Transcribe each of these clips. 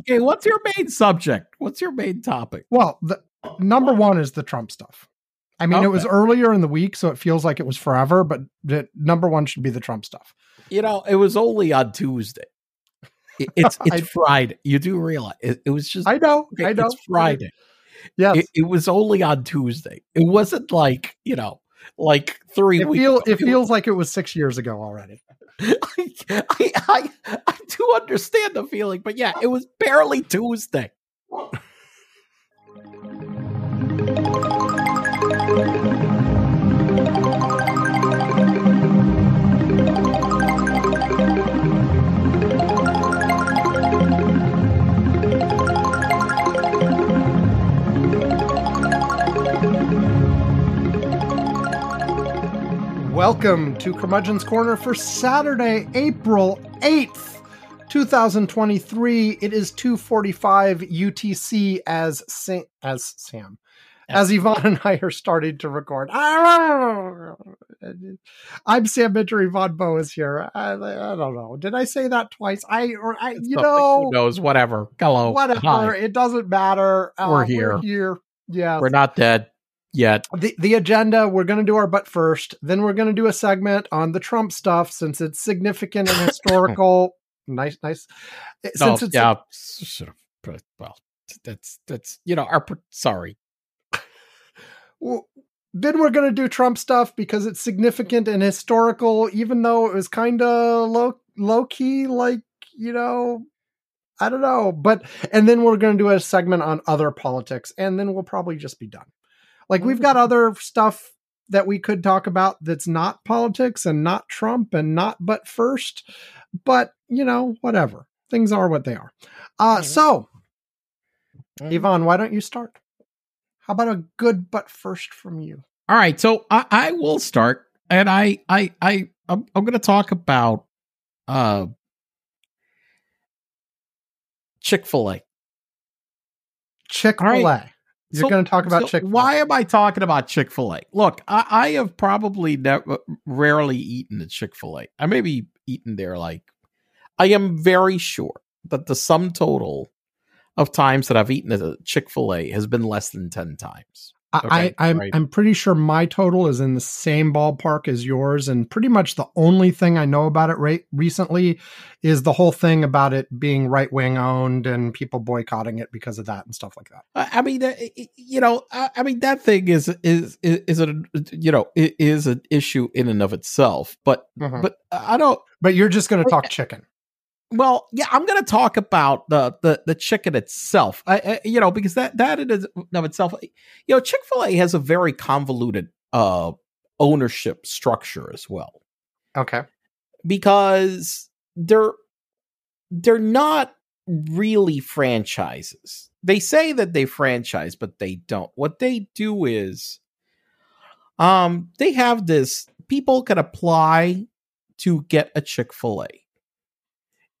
Okay, what's your main subject? What's your main topic? Well, the number one is the Trump stuff. I mean, it was earlier in the week, so it feels like it was forever, but the number one should be the Trump stuff. You know, it was only on Tuesday. It- it's it's I- Friday. You do realize it, it was just I know, okay, I know. it's Friday. Yes. It, it was only on Tuesday. It wasn't like you know, like three It, weeks. feel, it feels like it was six years ago already. I, I, I, I do understand the feeling, but yeah, it was barely Tuesday. Welcome to Curmudgeon's Corner for Saturday, April 8th, 2023. It is 245 UTC as Sa- as Sam. As Ivan and I are starting to record. I'm Sam Minter. Ivan Bow is here. I, I don't know. Did I say that twice? I, or I you Something, know, who knows? Whatever. Hello. whatever. Hi. It doesn't matter. Uh, We're here. We're here. Yeah. We're not dead yet. the the agenda we're going to do our butt first then we're going to do a segment on the trump stuff since it's significant and historical nice nice Eh, since it's yeah, sort of. but, Well, that's that's you know our sorry. w- then we're going to do trump stuff because it's significant and historical even though it was kind of low low key like you know i don't know but and then we're going to do a segment on other politics and then we'll probably just be done like we've got other stuff that we could talk about that's not politics and not trump and not but first but you know whatever. Things are what they are. Uh so Mhm. ivan why don't you start? How about a good but first from you? All right, so I, I will start, and I I I I'm, I'm going to talk about uh Chick Fil A. chick-fil-a. All right. You're So- going to talk about So chick-fil-a Why am I talking about Chick Fil A? Look, I, I have probably never, uh, rarely eaten at Chick Fil A. I maybe eaten there like I am very sure that the sum total of times that I've eaten at Chick Fil A has been less than ten times. I, Okay, I, I'm right. I'm pretty sure my total is in the same ballpark as yours, and pretty much the only thing I know about it right recently is the whole thing about it being right wing owned and people boycotting it because of that and stuff like that. I mean, you know, I mean that thing is is is, is a you know it is an issue in and of itself. But But but I don't. but you're just going to talk chicken. Well, yeah, I'm going to talk about the the the chicken itself. I, I you know because that that in and of itself, you know, Chick Fil A has a very convoluted uh ownership structure as well Okay. because they're they're not really franchises. They say that they franchise, but they don't. What they do is um they have this people can apply to get a Chick-fil-A.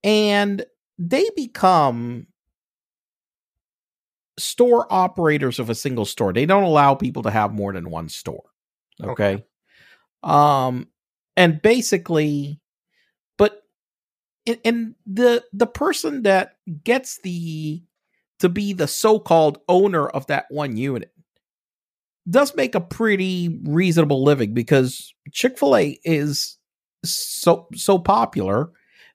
And they become store operators of a single store. They don't allow people to have more than one store. Okay. Um and basically but and, and the the person that gets the to be the so-called owner of that one unit does make a pretty reasonable living because Chick-fil-A is so so popular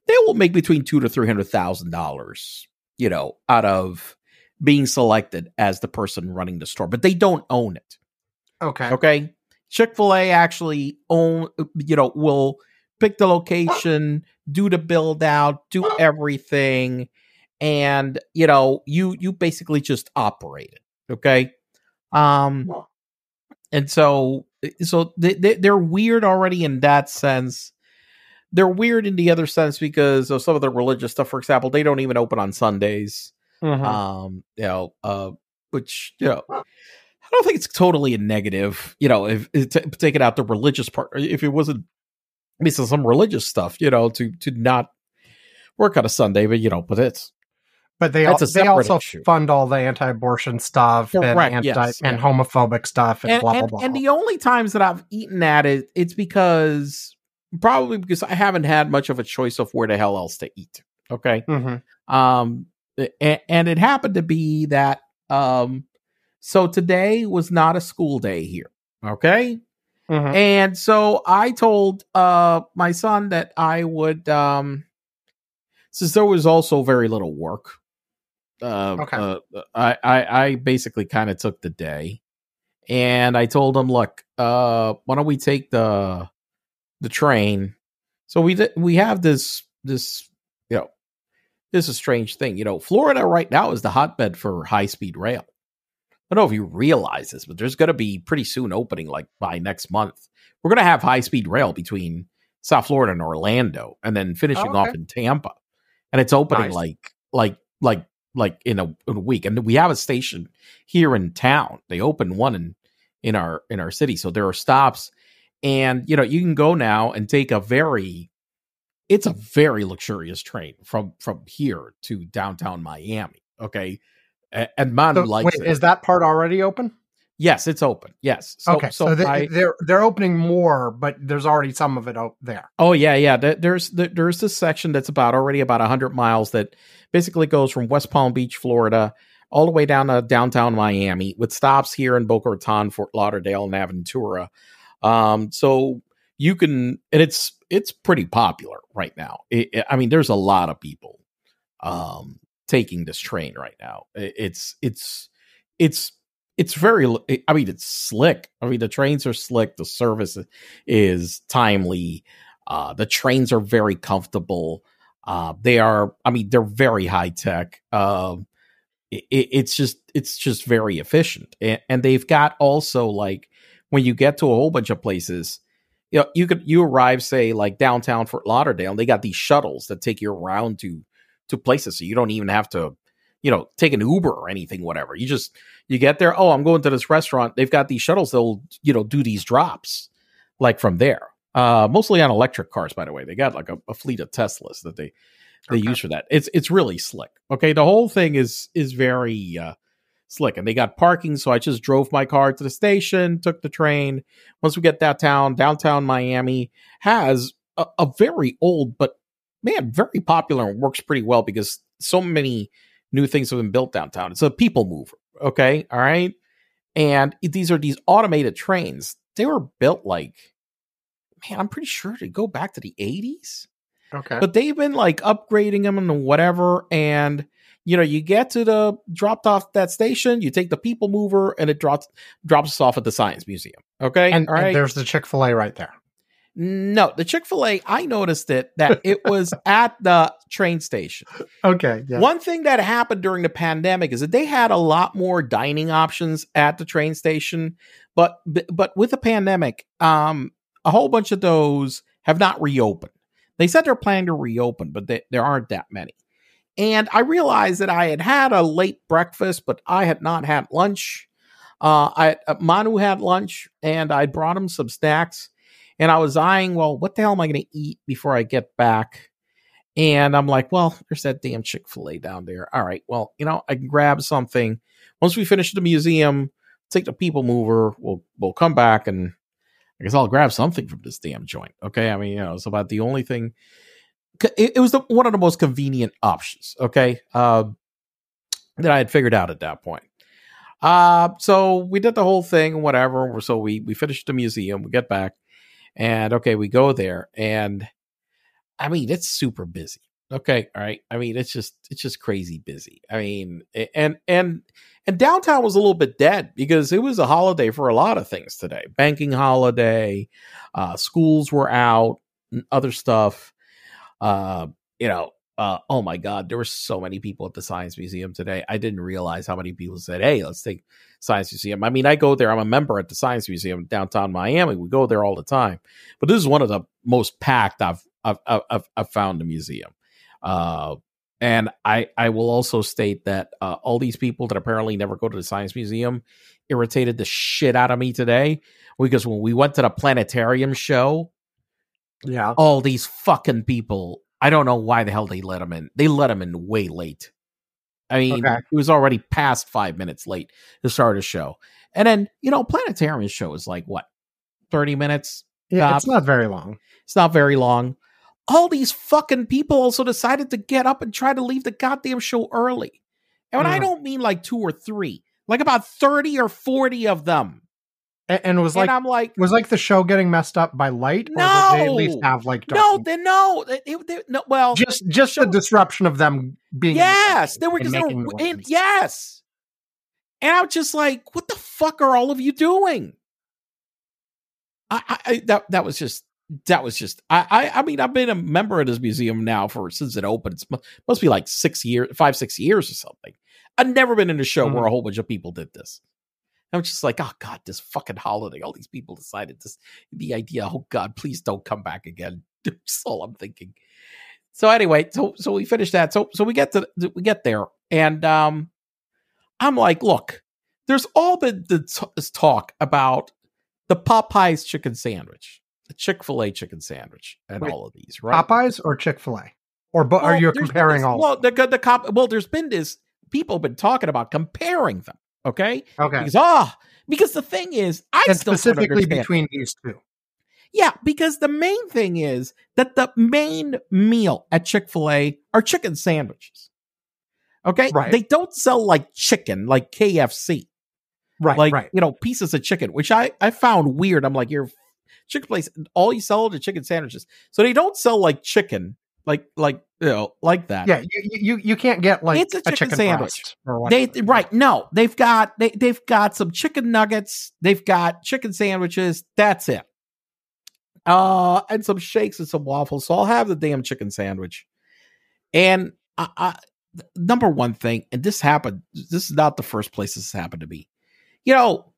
they will make between two to three hundred thousand dollars you know out of being selected as the person running the store but they don't own it Okay. Okay. Chick fil A actually own, you know, will pick the location, do the build out, do everything. And, you know, you, you basically just operate it. Okay. Um, and so, so they, they, they're weird already in that sense. They're weird in the other sense because of some of the religious stuff. For example, they don't even open on Sundays Mhm. um you know uh which you know i don't think it's totally a negative you know if, if t- taking out the religious part if it wasn't I mean, some religious stuff you know to to not work on a sunday but you know but it's but they al- they also issue. fund all the anti-abortion stuff and anti yes, and yeah. homophobic stuff and, and, blah blah and, blah. and the only times that i've eaten at it it's because probably because i haven't had much of a choice of where the hell else to eat okay Mhm. um and, and it happened to be that um, so today was not a school day here. Okay. Mhm. And so I told uh my son that I would um since there was also very little work. Uh, Okay. uh I, I I basically kind of took the day and I told him, look, uh why don't we take the the train? So we we have this this you know this is a strange thing. You know, Florida right now is the hotbed for high speed rail. I don't know if you realize this, but there's going to be pretty soon opening, like by next month. We're going to have high speed rail between South Florida and Orlando, and then oh, finishing Oh, off in Tampa, and it's opening Nice. like like like like in a, in a week. And we have a station here in town. They opened one in in our in our city, so there are stops, and you know you can go now and take a very it's a very luxurious train from from here to downtown Miami. Okay. And Manu So, likes wait, it. is that part already open? Yes, it's open. Yes. So, okay, So, so, they, I, they're they're opening more, but there's already some of it out there. oh yeah, yeah. There's there's this section that's about already about hundred miles that basically goes from West Palm Beach, Florida, all the way down to downtown Miami, with stops here in Boca Raton, Fort Lauderdale, and Aventura. Um, so you can, and it's it's pretty popular right now. It, it- I mean, there's a lot of people um taking this train right now. It- it's it's it's it's very i mean it's slick. I mean the trains are slick. The service is timely. Uh the trains are very comfortable. Uh they are i mean they're very high tech. Um it, it's just it's just very efficient. And, and they've got also like when you get to a whole bunch of places you know you could you arrive say like downtown fort lauderdale and they got these shuttles that take you around to to places so you don't even have to you know take an uber or anything whatever. You just you get there oh i'm going to this restaurant. They've got these shuttles they'll you know do these drops like from there. Uh mostly on electric cars by the way. They got like a, a fleet of teslas that they they Okay. use for that. It's it's really slick okay? The whole thing is is very uh slick and they got parking so i just drove my car to the station took the train. Once we get downtown downtown miami has a, a very old but man very popular and works pretty well because so many new things have been built downtown. It's a people mover okay? All right? And these are these automated trains. They were built like man i'm pretty sure they go back to the 80s Okay. but they've been like upgrading them and whatever and you know you get to the dropped off that station you take the people mover and it drops drops us off at the science museum okay and, all and there's the Chick Fil A right there. no the chick-fil-a i noticed it that it was at the train station Okay. Yeah. one thing that happened during the pandemic is that they had a lot more dining options at the train station, but but with the pandemic, um, a whole bunch of those have not reopened. They said they're planning to reopen, but they, there aren't that many. And I realized that I had had a late breakfast, but I had not had lunch. Uh, I uh, Manu had lunch, and I brought him some snacks. And I was eyeing, well, what the hell am I going to eat before I get back? And I'm like, well, there's that damn Chick fil A down there. All right, well, you know, I can grab something. Once we finish the museum, take the people mover, we'll we'll come back and I guess I'll grab something from this damn joint. Okay. I mean, you know, it's about the only thing it, was the, one of the most convenient options, okay, uh, that I had figured out at that point. Uh, so we did the whole thing, whatever. So we we finished the museum, we get back, and okay, we go there, and I mean, it's super busy. Okay, all right. I mean, it's just it's just crazy busy. I mean, and and and downtown was a little bit dead because it was a holiday for a lot of things today. Banking holiday, uh, schools were out, other stuff. Uh, you know, uh, oh my God, there were so many people at the Science Museum today. I didn't realize how many people said, "Hey, let's take Science Museum." I mean, I go there. I'm a member at the Science Museum downtown Miami. We go there all the time, but this is one of the most packed I've I've I've, I've found the museum. Uh, and I I will also state that uh, all these people that apparently never go to the Science Museum irritated the shit out of me today because when we went to the planetarium show, Yeah. all these fucking people. I don't know why the hell they let them in. They let them in way late. I mean, Okay. it was already past five minutes late to start a show. And then, you know, planetarium show is like what, 30 minutes? Yeah. Top. It's not very long. It's not very long. all these fucking people also decided to get up and try to leave the goddamn show early. And I Mhm. don't mean like two or three, like about 30 or 40 of them. And, and was like and I'm like, was like the show getting messed up by light, or did they at least have like no, they no, no. Well, just just show- the disruption of them being yes, they were just they were- making and- yes. And I'm just like, what the fuck are all of you doing? I, I, I that that was just that was just I, I I mean I've been a member of this museum now for since it opened. It must, must be like six years, five six years or something. I've never been in a show where mm-hmm. a whole bunch of people did this. I was just like, oh god, this fucking holiday. All these people decided this. The idea, oh god, please don't come back again. That's all I'm thinking. So anyway, so so we finish that. So so we get to we get there, and um, I'm like, look, there's all been the this talk about the Popeyes chicken sandwich, the Chick Fil A chicken sandwich, and Wait, all of these, right? Popeyes or Chick Fil A, or bo- are you comparing this- all? Well, the the cop. Well, there's been this. People have been talking about comparing them. Okay, okay, because ah, because the thing is, I and still specifically between these two. Yeah, because the main thing is that the main meal at Chick fil A are chicken sandwiches. Okay? Right. They don't sell like chicken, like KFC, Right, like, right. you know, pieces of chicken, which I, I found weird. I'm like, you're chicken place, all you sell are chicken sandwiches. So they don't sell like chicken, like, like, you know, like that. Yeah, you, you you can't get like It's a chicken chicken sandwich. They right no, they've got they they've got some chicken nuggets, they've got chicken sandwiches. That's it. Uh, and some shakes and some waffles. So I'll have the damn chicken sandwich. And I, I number one thing, and this happened. This is not the first place this happened to me. You know,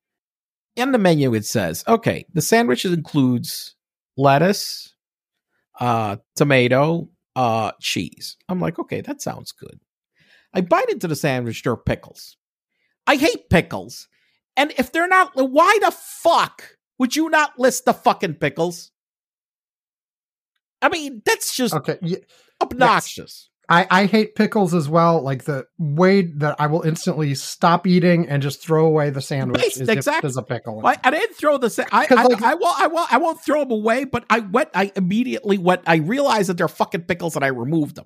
in the menu it says, okay, the sandwich includes lettuce, uh, tomato, uh, cheese. I'm like, okay, that sounds good. I bite into the sandwich, there are pickles. I hate pickles. And if they're not, why the fuck would you not list the fucking pickles? I mean, that's just Okay, y- obnoxious. I I hate pickles as well. Like the way that I will instantly stop eating and just throw away the sandwich is if exactly. there's a pickle. Why it. I didn't throw the. Sa- I, I, like- I won't. I won't. I won't throw them away. But I went. I immediately went. I realized that they're fucking pickles, and I removed them.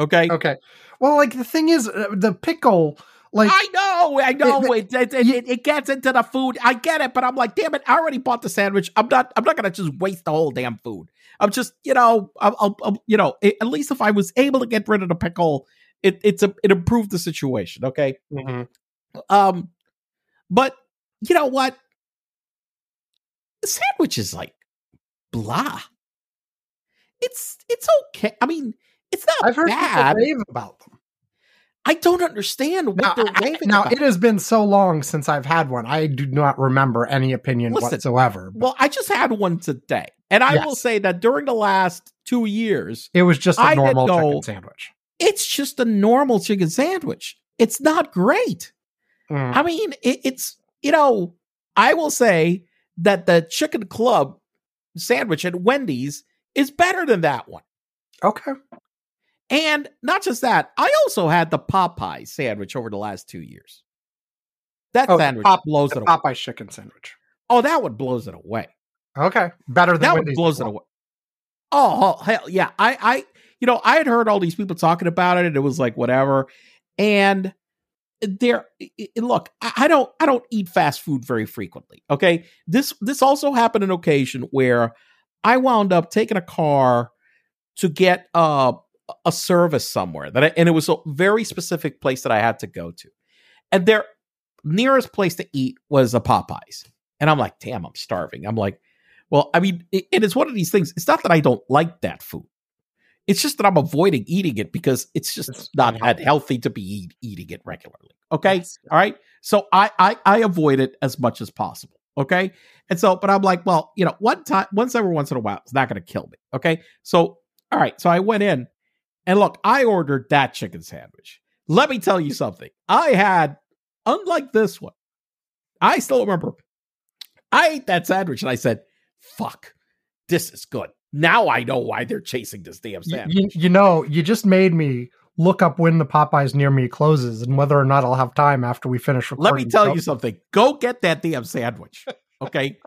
Okay. Okay, well, like the thing is, uh, the pickle, like I know, I know. It- It, it, it, it gets into the food. I get it, but I'm like, damn it! I already bought the sandwich. I'm not. I'm not gonna just waste the whole damn food. I'm just, you know, I'll, I'll, I'll- you know, it, at least if I was able to get rid of the pickle, it, it's a, it improved the situation. Okay. Mhm. Um, but you know what? The sandwich is like blah. It's it's okay. I mean, it's not I've heard bad. people rave about them. I don't understand what Now, they're I- now about. it has been so long since I've had one. I do not remember any opinion Listen, whatsoever. Well, I just had one today. And I Yes. will say that during the last two years, it was just a I normal go- chicken sandwich. it's just a normal chicken sandwich. It's not great. Mm. I mean, it, it's, you know, I will say that the chicken club sandwich at Wendy's is better than that one. Okay. And not just that, I also had the Popeye sandwich over the last two years. That Oh, sandwich Pop- blows it away. Popeye chicken sandwich. Oh, that one blows it away. Okay. Better than that one blows as it away. Oh hell yeah! I I you know I had heard all these people talking about it, and it was like whatever. And there, look, I, I don't I don't eat fast food very frequently. Okay, this this also happened an occasion where I wound up taking a car to get uh, a service somewhere that I, and it was a very specific place that I had to go to, and their nearest place to eat was a Popeyes, and I'm like, damn, I'm starving. I'm like. Well, I mean, it, it is one of these things. It's not that I don't like that food. It's just that I'm avoiding eating it because it's just It's not that healthy to be eat, eating it regularly. Okay. Yes. All right. So I, I I avoid it as much as possible. Okay. And so, but I'm like, well, you know, one time, once every once in a while, it's not going to kill me. Okay. So, all right. So I went in and look, I ordered that chicken sandwich. Let me tell you something. I had, unlike this one, I still remember I ate that sandwich and I said, fuck, this is good. Now I know why they're chasing this damn sandwich. you, you know, you just made me look up when the Popeyes near me closes and whether or not I'll have time after we finish recording. Let me tell you something. Go get that damn sandwich. Okay.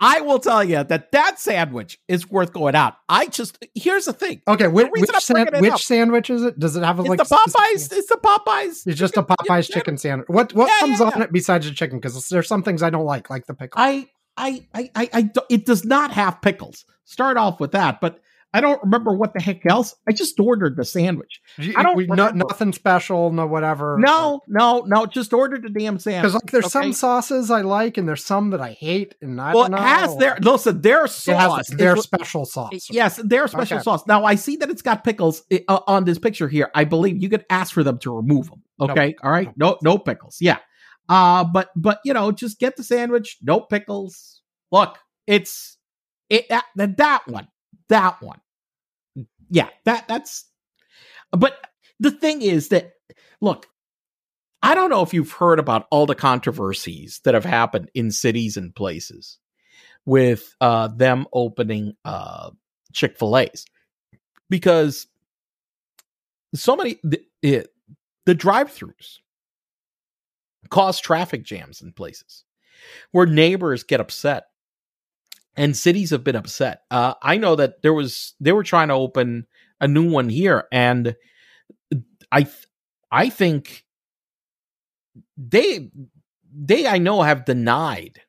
I will tell you that that sandwich is worth going out. I just here's the thing. Okay, which, which, san- which sandwich is it? Does it have a, It's like the Popeyes. It's the Popeyes. It's just a Popeyes chicken sandwich. What what Yeah, comes yeah, on yeah. it besides the chicken? Because there's some things I don't like, like the pickle. I, I, I, I, I, it does not have pickles. Start off with that, but I don't remember what the heck else. I just ordered the sandwich. You- I don't we- no, nothing special, no whatever. No, no, no. Just ordered the damn sandwich. because like there's okay? some sauces I like and there's some that I hate, and I well, don't it know. has their listen. Their It sauce. has their is- special sauce. Yes, their special Okay. sauce. Now I see that it's got pickles uh, on this picture here. I believe you could ask for them to remove them. No. Okay, all right. No, no pickles. Yeah. Uh, but but you know, just get the sandwich. No pickles. Look, it's it that that, that one, that one. Yeah, that that's. But the thing is that look, I don't know if you've heard about all the controversies that have happened in cities and places with uh them opening uh Chick-fil-A's because so many the, it, the drive-throughs cause traffic jams in places where neighbors get upset and cities have been upset. Uh I know that there was they were trying to open a new one here and I th- I think they they I know have denied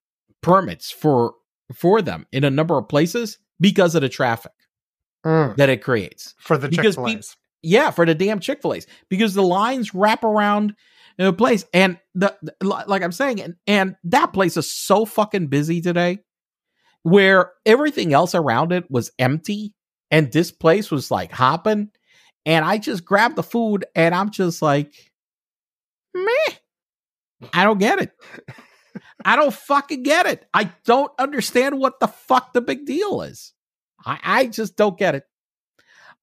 permits for for them in a number of places because of the traffic Mm, that it creates. for the Chick Fil A's. Yeah, for the damn Chick Fil A's because the lines wrap around the place, and the, the- like I'm saying, and, and that place is so fucking busy today, where everything else around it was empty, and this place was like hopping, and I just grabbed the food, and I'm just like, meh, I don't get it. I don't fucking get it. I don't understand what the fuck the big deal is. I, I just don't get it.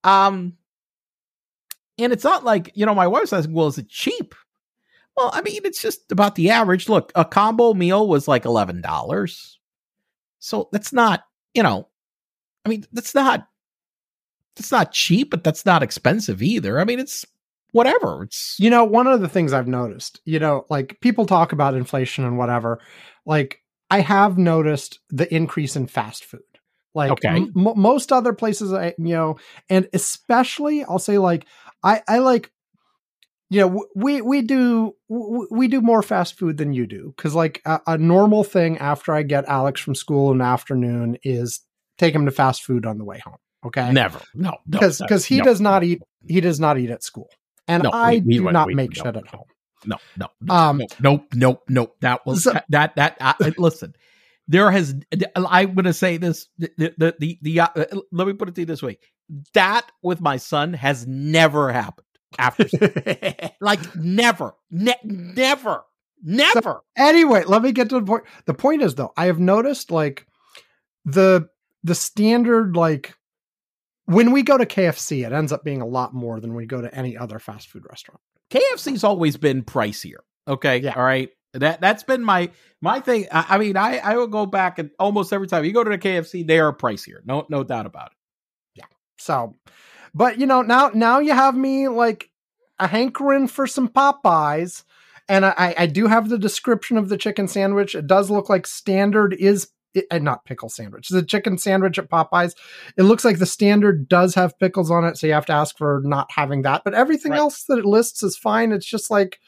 Um, and it's not like, you know, my wife's asking, well, is it cheap? Well, I mean, it's just about the average. Look, a combo meal was like $11. So that's not, you know, I mean, that's not, that's not cheap, but that's not expensive either. I mean, it's whatever. It's, You know, one of the things I've noticed, you know, like people talk about inflation and whatever. Like I have noticed the increase in fast food. Like Okay. m- most other places, I you know, and especially I'll say like I I like, you know, we we do we do more fast food than you do because like a, a normal thing after I get Alex from school in the afternoon is take him to fast food on the way home. Okay, never. No, because no, because he no, does not eat he does not eat at school, and No, I we- do we- not we- make shit at home. no, no, no, Um, no, nope, nope, nope. That was So- that that. I, listen, there has. I'm going to say this. The the the, the uh, let me put it to you this way: that with my son has never happened. After like never, ne- never, never. anyway, let me get to the point. The point is though, I have noticed like the the standard like when we go to KFC, it ends up being a lot more than we go to any other fast food restaurant. KFC's always been pricier. Okay, Yeah. all right. That that's been my my thing. I, I mean, I I will go back and almost every time you go to the KFC, they are pricier. No no doubt about it. Yeah so, but you know, now now you have me like a hankering for some Popeyes, and I I do have the description of the chicken sandwich. It does look like standard is. And not pickle sandwich. The chicken sandwich at Popeyes. It looks like the standard does have pickles on it, so you have to ask for not having that. But everything Right. else that it lists is fine. It's just like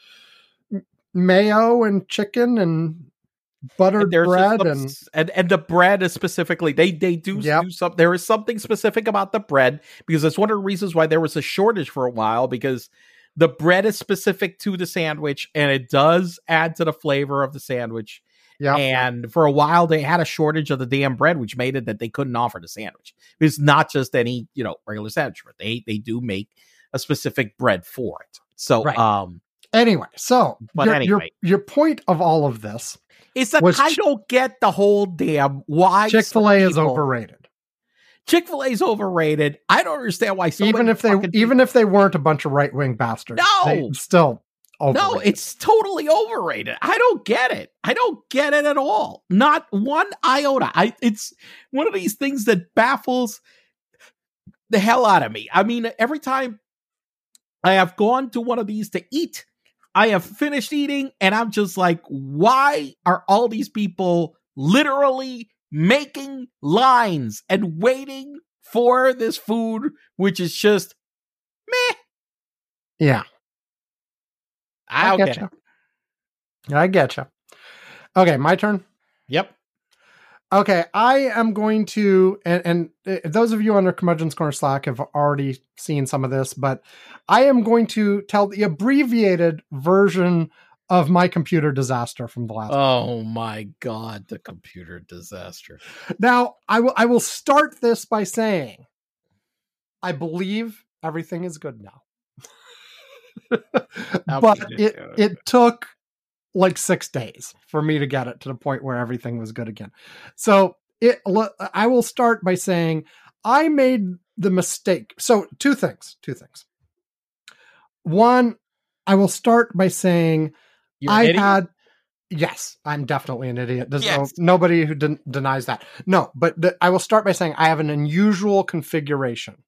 mayo and chicken and buttered And bread some and and and the bread is specifically they they do Yep. do some there is something specific about the bread because it's one of the reasons why there was a shortage for a while because the bread is specific to the sandwich and it does add to the flavor of the sandwich yeah. and for a while they had a shortage of the damn bread which made it that they couldn't offer the sandwich it's not just any you know regular sandwich but they they do make a specific bread for it so Right. um Anyway, so But your, your anyway. your point of all of this, it's that I don't get the whole damn why Chick Fil A is overrated. Chick Fil A is overrated. I don't understand why. Even if they even if they weren't a bunch of right wing bastards. No! still overrated. no, it's totally overrated. I don't get it. I don't get it at all. Not one iota. I. It's one of these things that baffles the hell out of me. I mean, every time I have gone to one of these to eat, I have finished eating, and I'm just like, why are all these people literally making lines and waiting for this food, which is just meh. Yeah. I, I get you. I get you. Okay, my turn. Yep. Okay, I am going to, and, and uh, those of you under Curmudgeon's Corner Slack have already seen some of this, but I am going to tell the abbreviated version of my computer disaster from the last. Oh my god, the computer disaster. Now, I will I will start this by saying I believe everything is good now. but it it took like 6 days for me to get it to the point where everything was good again. So, it I will start by saying I made the mistake. So, two things, two things. One, I will start by saying You're I had yes, I'm definitely an idiot. There's Yes. no, nobody who den- denies that. No, but the, I will start by saying I have an unusual configuration.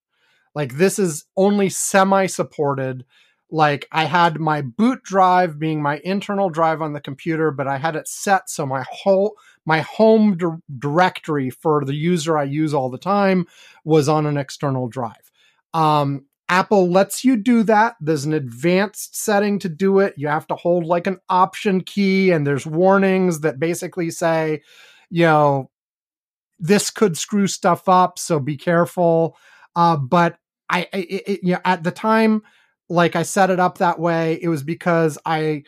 Like this is only semi supported. Like I had my boot drive being my internal drive on the computer, but I had it set so my whole my home dir- directory for the user I use all the time was on an external drive. Um, Apple lets you do that. There's an advanced setting to do it. You have to hold like an option key, and there's warnings that basically say, you know, this could screw stuff up, so be careful. Uh, but I, I it, it- you know, at the time, like I set it up that way, it was because I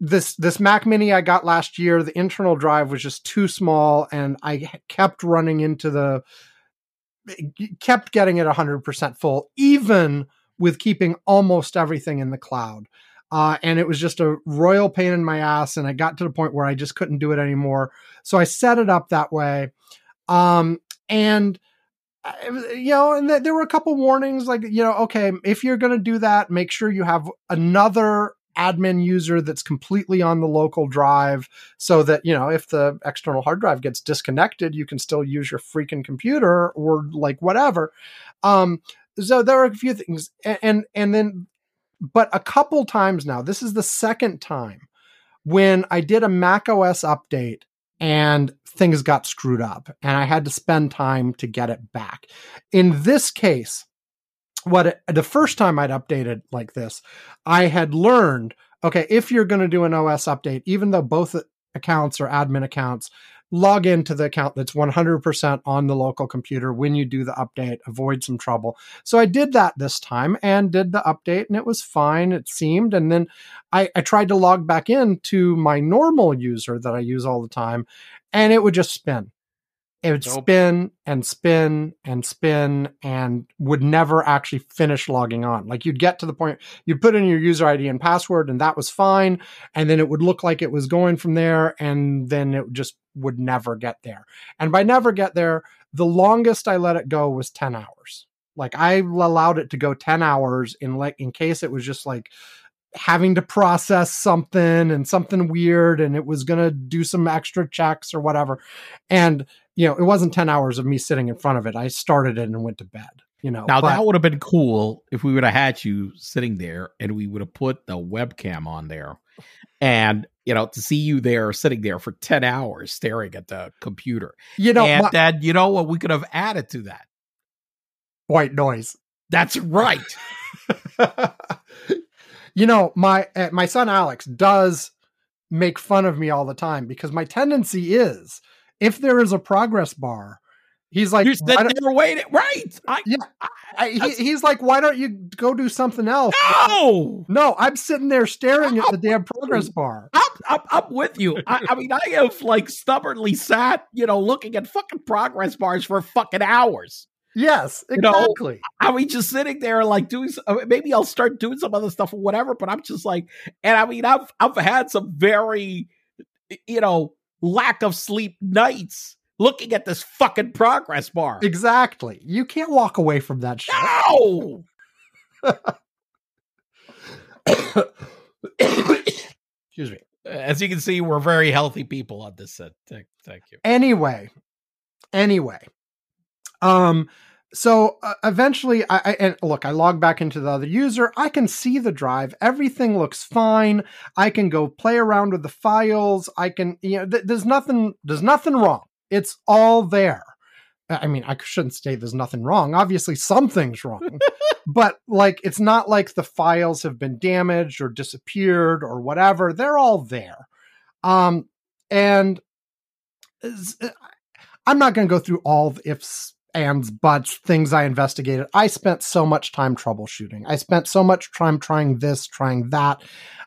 this this Mac Mini I got last year, the internal drive was just too small, and I kept running into the kept getting it 100% full, even with keeping almost everything in the cloud. Uh, and it was just a royal pain in my ass. And I got to the point where I just couldn't do it anymore. So I set it up that way. Um, and, you know, and th- there were a couple warnings like, you know, okay, if you're going to do that, make sure you have another admin user that's completely on the local drive so that you know if the external hard drive gets disconnected you can still use your freaking computer or like whatever. Um so there are a few things and and, and then but a couple times now this is the second time when i did a mac os update and things got screwed up and i had to spend time to get it back. In this case what it, the first time I'd updated like this, I had learned okay, if you're going to do an OS update, even though both accounts are admin accounts, log into the account that's 100% on the local computer when you do the update, avoid some trouble. So I did that this time and did the update, and it was fine, it seemed. And then I, I tried to log back in to my normal user that I use all the time, and it would just spin it would Nope. spin and spin and spin and would never actually finish logging on. Like you'd get to the point, you'd put in your user ID and password, and that was fine. And then it would look like it was going from there, and then it just would never get there. And by never get there, the longest I let it go was 10 hours. Like I allowed it to go 10 hours in like in case it was just like having to process something and something weird and it was going to do some extra checks or whatever. And you know, it wasn't 10 hours of me sitting in front of it. I started it and went to bed, you know. Now but- that would have been cool if we would have had you sitting there and we would have put the webcam on there and you know to see you there sitting there for 10 hours staring at the computer. you know, and my- then you know what we could have added to that. white noise. That's right. you know, my uh, my son Alex does make fun of me all the time because my tendency is if there is a progress bar, he's like, you said they were waiting. Right. I, Yeah, I, he, he's like, why don't you go do something else? no. No, I'm sitting there staring at the damn progress bar. I'm, I'm, I'm with you. I, I mean, I have like stubbornly sat, you know, looking at fucking progress bars for fucking hours. Yes, You know, exactly. I mean, just sitting there, like doing. uh, Maybe I'll start doing some other stuff or whatever. But I'm just like, and I mean, I've I've had some very, you know, lack of sleep nights looking at this fucking progress bar. Exactly. You can't walk away from that shit. No. Excuse me. As you can see, we're very healthy people on this set. Thank, thank you. anyway anyway um so uh, eventually I, I and look i log back into the other user i can see the drive everything looks fine i can go play around with the files i can you know th- there's nothing there's nothing wrong It's all there. I mean, I shouldn't say there's nothing wrong. Obviously, something's wrong, but like, it's not like the files have been damaged or disappeared or whatever. They're all there. Um, and uh, I'm not going to go through all the ifs, ands, buts, things I investigated. I spent so much time troubleshooting. I spent so much time trying this, trying that.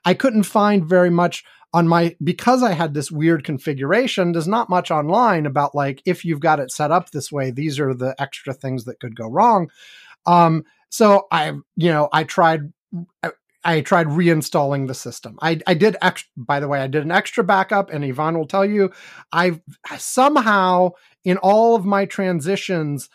I couldn't find very much on my because I had this weird configuration, there's not much online about like if you've got it set up this way, these are the extra things that could go wrong. Um, so I, you know, I tried. I, I tried reinstalling the system. I, I did, ex- by the way, I did an extra backup, and Ivan will tell you, I somehow in all of my transitions,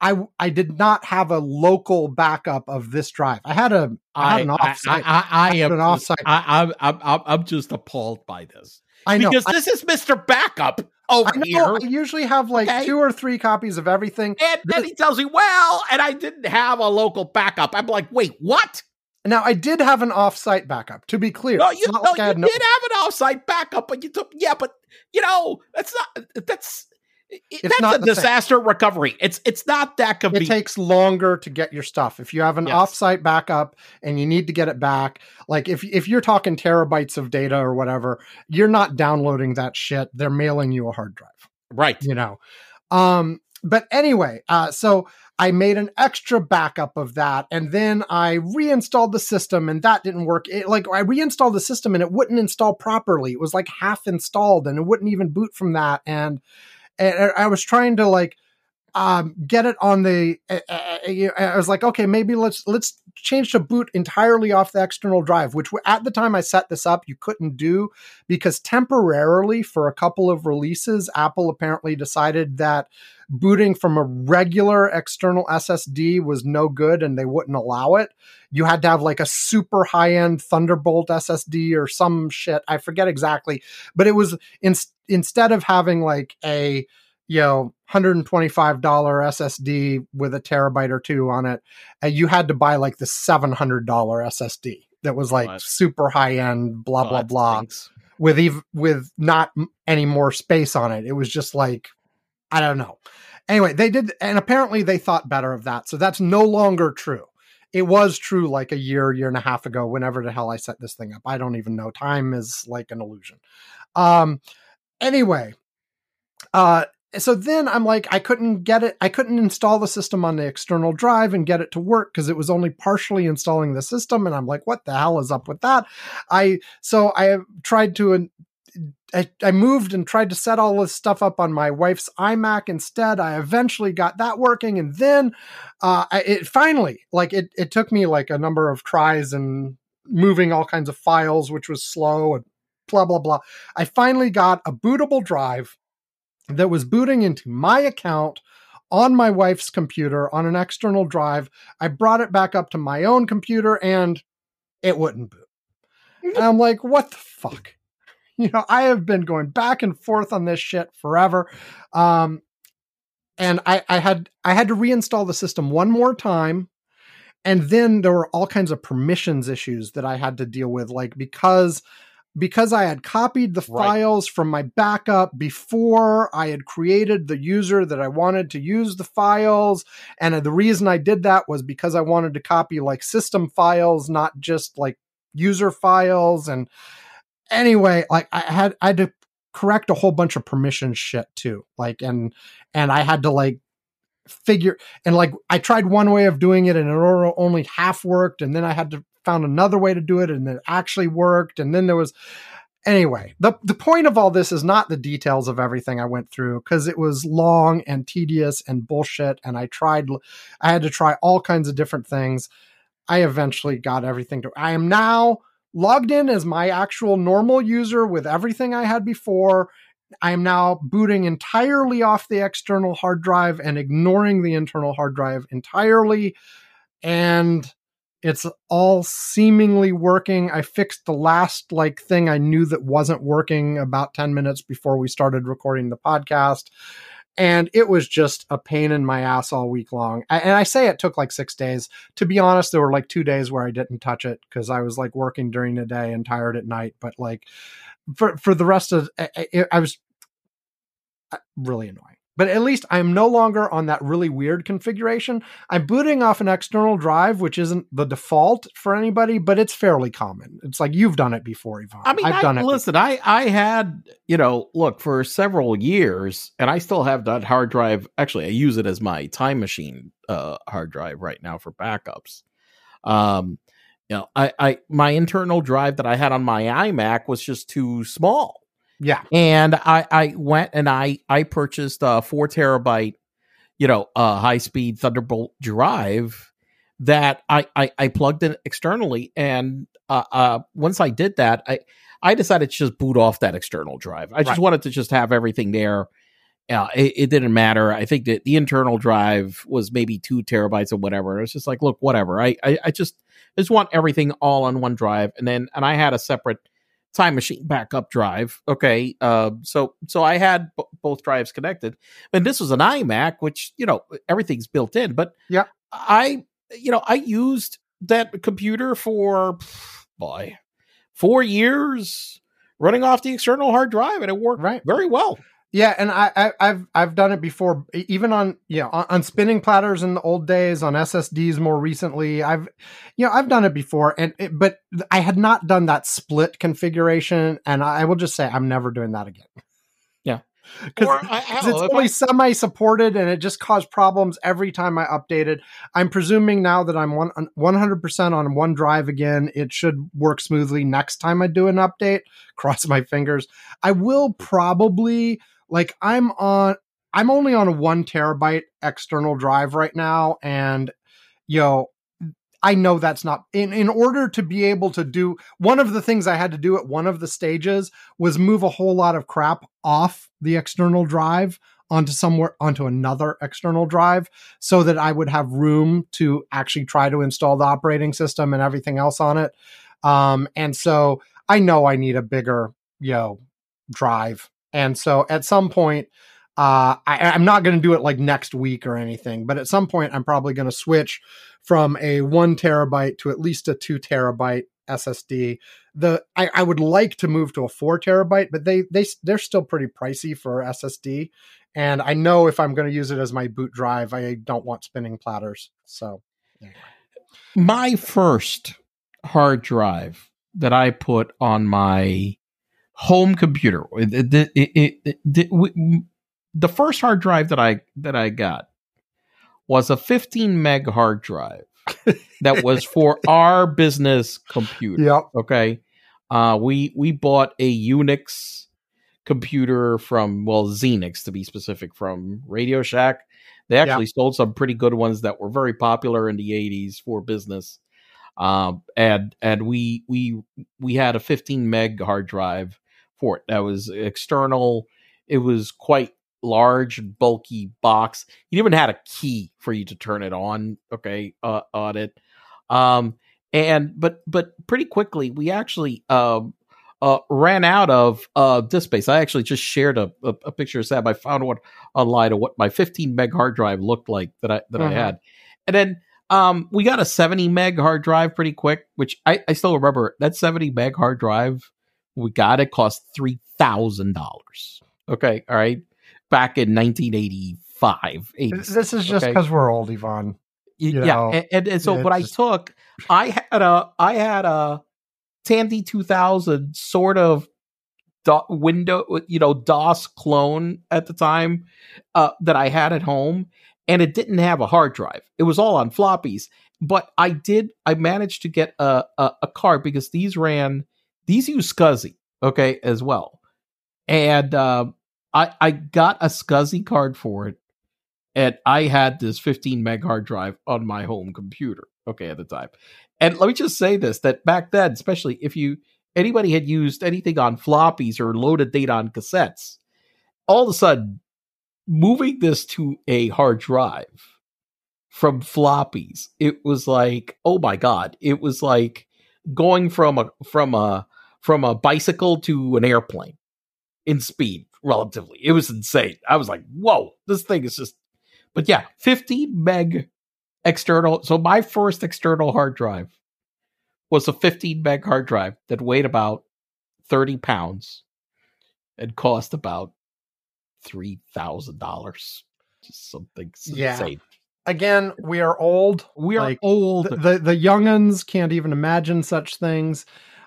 I I did not have a local backup of this drive. I had a I had an offsite. I, I, I, I am an offsite. I, I, I'm I'm just appalled by this. I know because this is Mister Backup over I know, here, I usually have like Okay. two or three copies of everything. and then he tells me, "Well, and I didn't have a local backup." I'm like, "Wait, what?" Now I did have an offsite backup. To be clear, No, you, no, like you no- did have an offsite backup, but you took yeah, but you know that's not that's that's not a the same. disaster recovery. It's it's not that convenient. it takes longer to get your stuff. If you have an Yes. offsite backup and you need to get it back, like if if you're talking terabytes of data or whatever, you're not downloading that shit. They're mailing you a hard drive. right. you know um but anyway uh so i made an extra backup of that and then i reinstalled the system and that didn't work it, like i reinstalled the system and it wouldn't install properly it was like half installed and it wouldn't even boot from that and, and i was trying to like um get it on the uh, uh, i was like okay maybe let's let's change to boot entirely off the external drive which at the time i set this up you couldn't do because temporarily for a couple of releases apple apparently decided that booting from a regular external ssd was no good and they wouldn't allow it. You had to have like a super high end thunderbolt ssd or some shit. I forget exactly but it was in, instead of having like a you know $125 ssd with a terabyte or two on it uh, you had to buy like the $700 ssd that was like super high end blah Oh, blah blah with ev- with not any more space on it. It was just like I don't know. Anyway, they did, and apparently they thought better of that. So that's no longer true. It was true like a year, year and a half ago. Whenever the hell I set this thing up, I don't even know. Time is like an illusion. Um. Anyway, uh. So then I'm like, I couldn't get it. I couldn't install the system on the external drive and get it to work because it was only partially installing the system. And I'm like, what the hell is up with that? I so I tried to I, I moved and tried to set all this stuff up on my wife's iMac instead. I eventually got that working, and then uh, I, it finally, like it, it took me like a number of tries and moving all kinds of files, which was slow and blah blah blah. I finally got a bootable drive that was booting into my account on my wife's computer on an external drive. I brought it back up to my own computer, and it wouldn't boot. And I'm like, what the fuck? you know, I have been going back and forth on this shit forever. Um, and I, I had I had to reinstall the system one more time. And then there were all kinds of permissions issues that I had to deal with, like because because I had copied the Right. files from my backup before I had created the user that I wanted to use the files. And the reason I did that was because I wanted to copy like system files, not just like user files. And anyway, like I had I had to correct a whole bunch of permission shit too. Like and and I had to like figure and like I tried one way of doing it and it only half worked and then I had to found another way to do it and it actually worked and then there was anyway the the point of all this is not the details of everything I went through because it was long and tedious and bullshit and I tried I had to try all kinds of different things I eventually got everything to I am now logged in as my actual normal user with everything I had before I am now booting entirely off the external hard drive and ignoring the internal hard drive entirely. And it's all seemingly working. I fixed the last like thing I knew that wasn't working about 10 minutes before we started recording the podcast. And it was just a pain in my ass all week long. And I say it took like six days. To be honest, there were like two days where I didn't touch it because I was like working during the day and tired at night. But like for for the rest of I, was uh, really annoying. But at least I'm no longer on that really weird configuration. I'm booting off an external drive, which isn't the default for anybody, but it's fairly common. It's like you've done it before, Ivan. I mean, I've I, done it. listen, I I had you know look for several years, and I still have that hard drive. Actually, I use it as my time machine uh, hard drive right now for backups. Um, you know, I I my internal drive that I had on my iMac was just too small. Yeah. And I, I went and I, I purchased a four terabyte, you know, uh, high speed Thunderbolt drive that I, I, I plugged in externally. And uh, uh, once I did that, I, I decided to just boot off that external drive. I just wanted to just have everything there. Uh, it, it didn't matter. I think that the internal drive was maybe two terabytes or whatever. It was just like, look, whatever. I, I, I just, I just want everything all on one drive. And then, and I had a separate time machine backup drive. Okay. Uh, so, so I had b- both drives connected and this was an iMac, which, you know, everything's built in, but Yeah. I, you know, I used that computer for, boy, four years running off the external hard drive and it worked Right. very well. Yeah, and I, I I've I've done it before, even on you know on, on spinning platters in the old days, on SSDs more recently. I've you know I've done it before, and it, but I had not done that split configuration, and I will just say I'm never doing that again. Yeah. because Or I- hell, it's if only I- semi supported, and it just caused problems every time I updated. I'm presuming now that I'm one 100 percent on one drive again, it should work smoothly next time I do an update. Cross my fingers. I will probably like I'm on I'm only on a one terabyte external drive right now, and yo, I know that's not in in order to be able to do one of the things I had to do at one of the stages was move a whole lot of crap off the external drive onto somewhere onto another external drive so that I would have room to actually try to install the operating system and everything else on it. Um, and so I know I need a bigger, you know, drive. And so at some point, uh, I, I'm not going to do it like next week or anything, but at some point, I'm probably going to switch from a one terabyte to at least a two terabyte SSD. The I, I would like to move to a four terabyte, but they they they're still pretty pricey for SSD. And I know if I'm going to use it as my boot drive, I don't want spinning platters. So my first hard drive that I put on my home computer. It, it, it, we- the first hard drive that I that I got was a 15 meg hard drive that was for our business computer. yep, Okay, uh, we we bought a Unix computer from well Xenix to be specific from Radio Shack. They actually sold some pretty good ones that were very popular in the 80s for business. Um, and and we we we had a 15 meg hard drive That was external. It was quite large, bulky box. It even had a key for you to turn it on. Okay, uh, on it. Um, and but but pretty quickly we actually um uh, ran out of uh, disk space. I actually just shared a, a, a picture of that. I found one online of what my 15 meg hard drive looked like that I that. I had, and then um, we got a 70 meg hard drive pretty quick, which I, I still remember that 70 meg hard drive. We got it cost three thousand dollars. Okay, all right, back in 1985. 86, this is just okay? because we're old, Ivan. You yeah, know, and, and, and so what I took, I had a I had a Tandy 2000 sort of do- window, you know, DOS clone at the time uh, that I had at home, and it didn't have a hard drive. It was all on floppies, but I did. I managed to get a a, a card because these ran these use SCSI, okay, as well, and uh, I I got a SCSI card for it and I had this 15 meg hard drive on my home computer. Okay, at the time, and let me just say this: that back then, especially if you anybody had used anything on floppies or loaded data on cassettes, all of a sudden, moving this to a hard drive from floppies, it was like, oh my god! It was like going from a from a from a bicycle to an airplane in speed relatively. It was insane. I was like, whoa, this thing is just but yeah, 15 meg external. So my first external hard drive was a 15 meg hard drive that weighed about 30 pounds and cost about three thousand dollars. Just something Yeah. insane. Again, we are old. We are Like, old. The, the the younguns can't even imagine such things.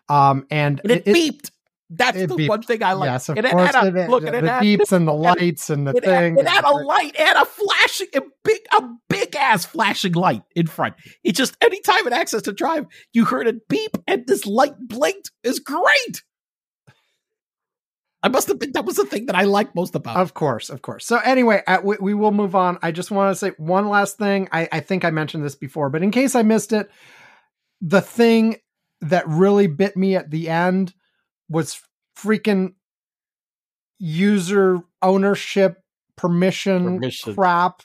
Um, and and it, it- beeped. That's it the beeped. one thing I like. yes, of and it course, had a, it, look, the, and it the had, beeps and the lights and the it, had, thing. it had a light and a flashing, a big, a big ass flashing light in front. It just anytime it access to drive, you heard it beep and this light blinked. Is great. I must have been. That was the thing that I liked most about. Of course, of course. So anyway, uh, we, we will move on. I just want to say one last thing. I, I think I mentioned this before, but in case I missed it, the thing that really bit me at the end was freaking user ownership permission, Permission. crap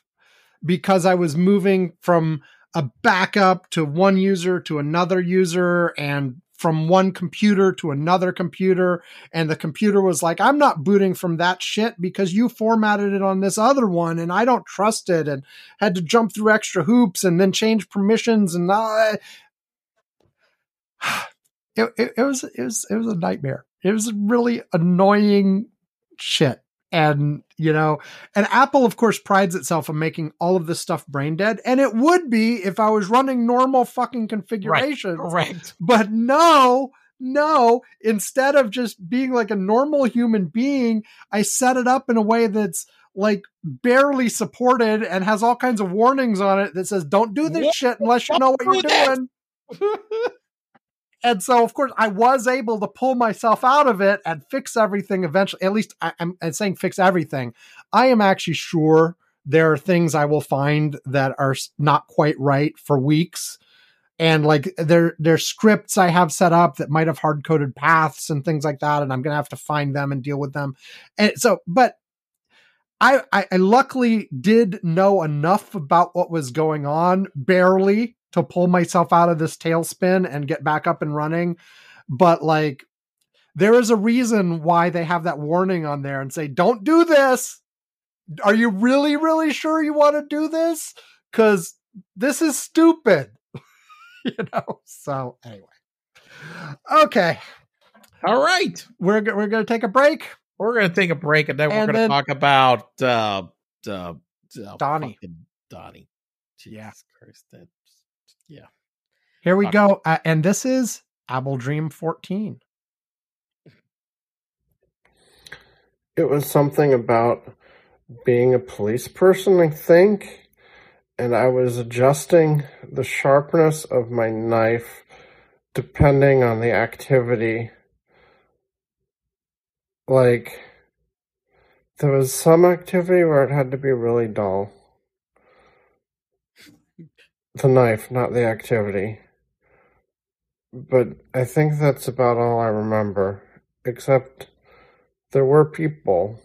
because I was moving from a backup to one user to another user and from one computer to another computer and the computer was like i'm not booting from that shit because you formatted it on this other one and i don't trust it and had to jump through extra hoops and then change permissions and uh, it, it, it was it was it was a nightmare. It was really annoying shit. And you know and apple of course prides itself on making all of this stuff brain dead. And it would be if i was running normal fucking configurations. Correct. but no, no, instead of just being like a normal human being, I set it up in a way that's like barely supported and has all kinds of warnings on it that says, don't do this Yeah, shit unless you know what you're do doing. And so, of course, I was able to pull myself out of it and fix everything eventually. At least I, I'm, I'm saying fix everything. I am actually sure there are things I will find that are not quite right for weeks. And like there, there's scripts I have set up that might have hard coded paths and things like that. And I'm going to have to find them and deal with them. And so, but I, I luckily did know enough about what was going on, barely to pull myself out of this tailspin and get back up and running. But like, there is a reason why they have that warning on there and say, don't do this. Are you really, really sure you want to do this? Because this is stupid. you know? So, anyway. Okay. All right. We're, we're going to take a break. We're gonna take a break and then we're gonna talk about uh, uh, Donnie. Donnie. Jesus Yeah. Christ, that's yeah. Here we Fuck. go. Uh, and this is Apple Dream 14. It was something about being a police person, I think, and I was adjusting the sharpness of my knife depending on the activity. Like, there was some activity where it had to be really dull. The knife, not the activity. But I think that's about all I remember. Except there were people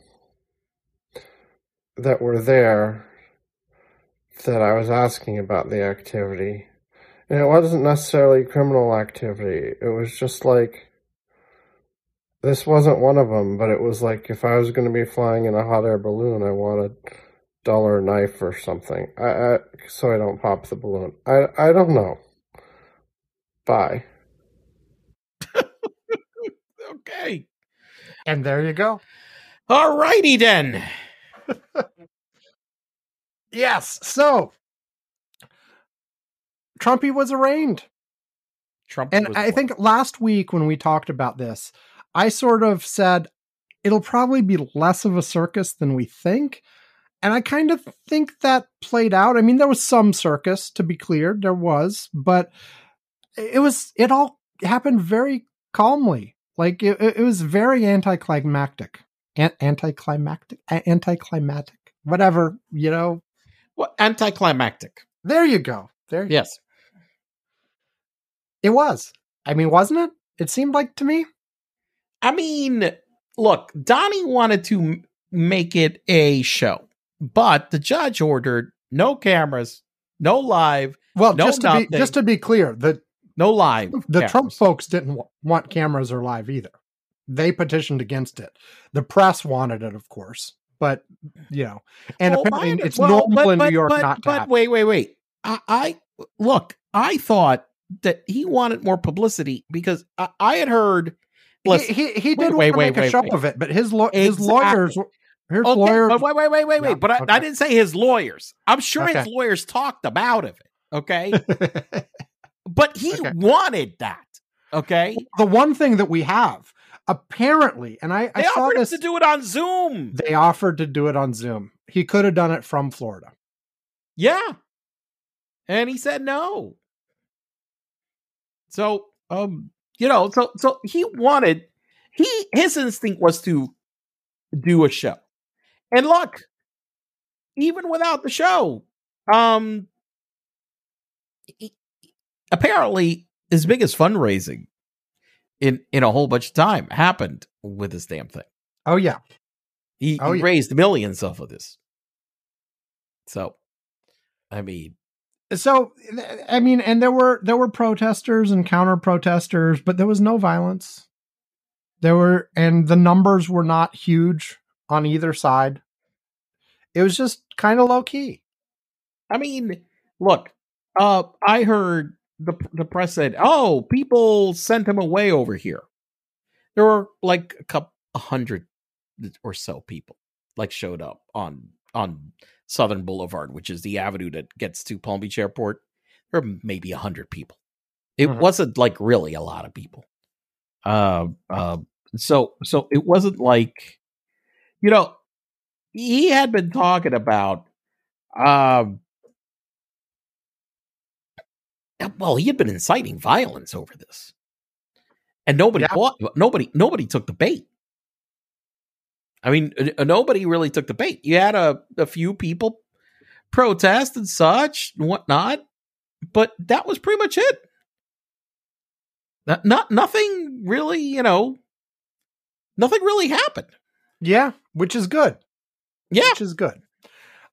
that were there that I was asking about the activity. And it wasn't necessarily criminal activity. It was just like, this wasn't one of them, but it was like if I was going to be flying in a hot air balloon, I want a duller knife or something. I, I so I don't pop the balloon. I I don't know. Bye. Okay. And there you go. All righty then. Yes. So, Trumpy was arraigned. Trump And I one. think last week when we talked about this, I sort of said it'll probably be less of a circus than we think. And I kind of think that played out. I mean, there was some circus, to be clear, there was, but it was, it all happened very calmly. Like it, it was very anticlimactic. An- anticlimactic? Anticlimactic? Whatever, you know. Well, anticlimactic. There you go. There Yes. it was. I mean, wasn't it? It seemed like to me. I mean, look, Donnie wanted to make it a show, but the judge ordered no cameras, no live, Well, No, just to be just to be clear, the no live. the cameras. Trump folks didn't want cameras or live either. They petitioned against it. The press wanted it, of course, but you know, and Well, apparently it's well, normal but- in but- New York but, not But have. wait, wait, wait. I, I look. I thought that he wanted more publicity because I, I had heard. He, Listen, he, he wait, did wait, want to wait, make a show wait. of it, but his lo- his Exactly. lawyers His Okay, lawyer. but wait, wait, wait, wait, wait. Yeah, But I, okay. I didn't say his lawyers. I'm sure his lawyers talked about it. Okay, but he Okay. wanted that. Okay, the one thing that we have apparently, and I, I they saw offered this. to do it on Zoom. they offered to do it on Zoom. He could have done it from Florida. Yeah. And he said no. So, um, you know, so so he wanted he his instinct was to do a show. And look, even without the show, um apparently his biggest fundraising in in a whole bunch of time happened with this damn thing. Oh yeah, He, Oh, he yeah. raised millions off of this. So, I mean, so I mean, and there were there were protesters and counter protesters, but there was no violence. There were, and the numbers were not huge on either side. It was just kind of low key. I mean, look, uh, I heard the the press said, "Oh, people sent him away over here." There were like a couple, a hundred or so people like showed up on on Southern Boulevard, which is the avenue that gets to Palm Beach Airport. There were maybe a hundred people. It Mhm. wasn't like really a lot of people. Uh, uh, so so it wasn't like, you know, he had been talking about, um, well, he had been inciting violence over this, and nobody Yeah. bought. Nobody, nobody took the bait. I mean, nobody really took the bait. You had a, a few people protest and such and whatnot, but that was pretty much it. Not, not nothing really, you know, nothing really happened. Yeah, which is good. Yeah, which is good.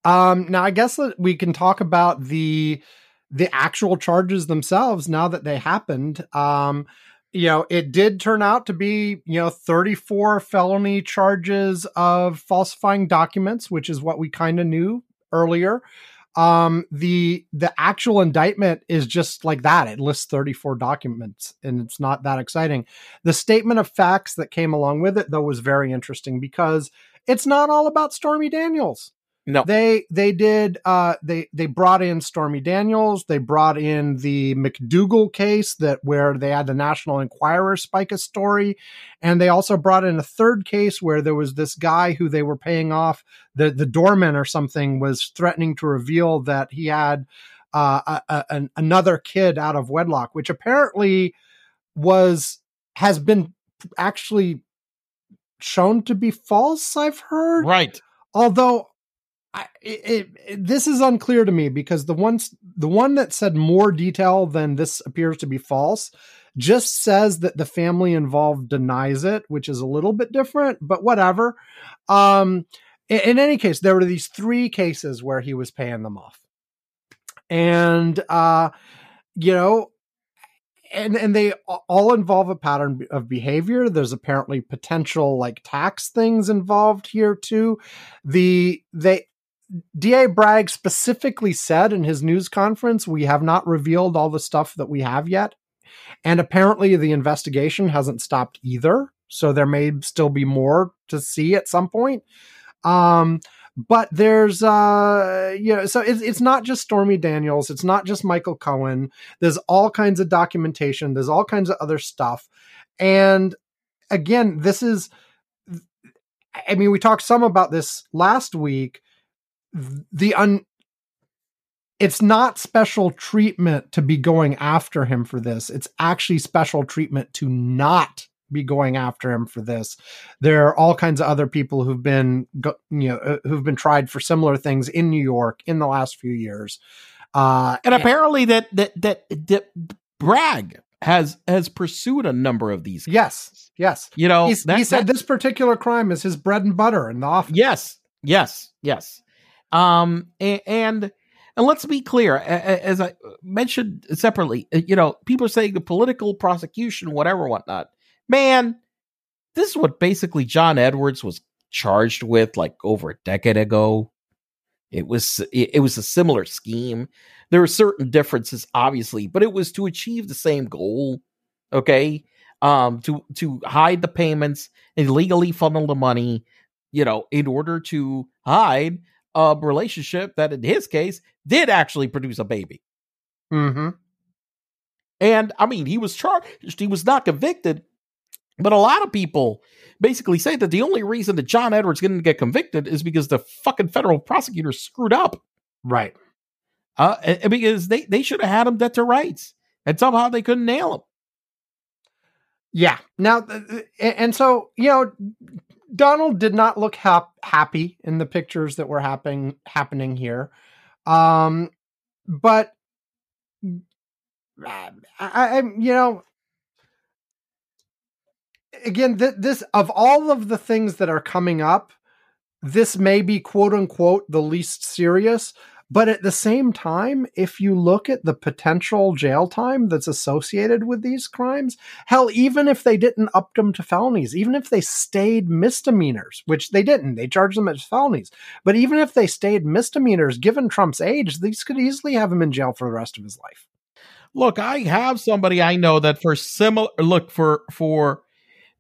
Um, now I guess that we can talk about the the actual charges themselves now that they happened. Um, you know, it did turn out to be, you know, 34 felony charges of falsifying documents, which is what we kind of knew earlier. Um, the the actual indictment is just like that. It lists 34 documents and it's not that exciting. The statement of facts that came along with it though was very interesting because it's not all about Stormy Daniels. No. They they did uh they they brought in Stormy Daniels, they brought in the McDougal case that where they had the National Enquirer spike a story, and they also brought in a third case where there was this guy who they were paying off the the doorman or something was threatening to reveal that he had uh a, a, an, another kid out of wedlock, which apparently was has been actually shown to be false i've heard. Right. although I, it, it, this is unclear to me because the ones the one that said more detail than this appears to be false just says that the family involved denies it which is a little bit different but whatever. Um in, in any case there were these three cases where he was paying them off. And uh you know and and they all involve a pattern of behavior. There's apparently potential like tax things involved here too. The they da bragg specifically said in his news conference we have not revealed all the stuff that we have yet. And apparently the investigation hasn't stopped either so there may still be more to see at some point. Um but there's uh you know so it's, it's not just stormy daniels. It's not just michael cohen. There's all kinds of documentation. There's all kinds of other stuff. And again this is i mean we talked some about this last week. The un it's not special treatment to be going after him for this. It's actually special treatment to not be going after him for this. There are all kinds of other people who've been, you know, uh, who've been tried for similar things in New York in the last few years. Uh, and apparently that that that, that Bragg has has pursued a number of these. Yes, yes. You know, He's, that- he said that- this particular crime is his bread and butter in the office. Yes, yes, yes. Um, a- and and let's be clear, as I mentioned separately, uh, you know, people are saying the political prosecution, whatever, whatnot. Man, this is what basically John Edwards was charged with like over a decade ago. It was it, was a similar scheme. There were certain differences, obviously, but it was to achieve the same goal. Okay, um, to to hide the payments and legally funnel the money you know, in order to hide a relationship that in his case did actually produce a baby. Mm-hmm. And I mean, he was charged, he was not convicted, but a lot of people basically say that the only reason that John Edwards didn't get convicted is because the fucking federal prosecutors screwed up. Right. Uh, and- and because they, they should have had him dead to rights, and somehow they couldn't nail him. Yeah. Now, th- a- and so you know, Donald did not look hap- happy in the pictures that were happening happening here, um, but I, I, you know, again, th- this of all of the things that are coming up, this may be quote unquote the least serious. But at the same time, if you look at the potential jail time that's associated with these crimes, hell, even if they didn't up them to felonies, even if they stayed misdemeanors, which they didn't, they charged them as felonies. But even if they stayed misdemeanors, given Trump's age, these could easily have him in jail for the rest of his life. Look, I have somebody I know that for similar look for for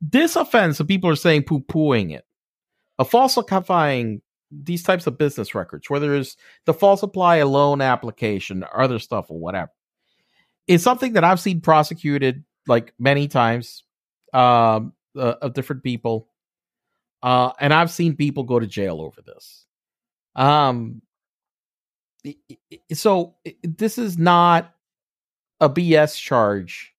this offense, the people are saying poo pooing it, a falsifying these types of business records, whether it's the falsify a loan application or other stuff or whatever, is something that I've seen prosecuted like many times um, uh, of different people, uh, and I've seen people go to jail over this. Um, so this is not a BS charge.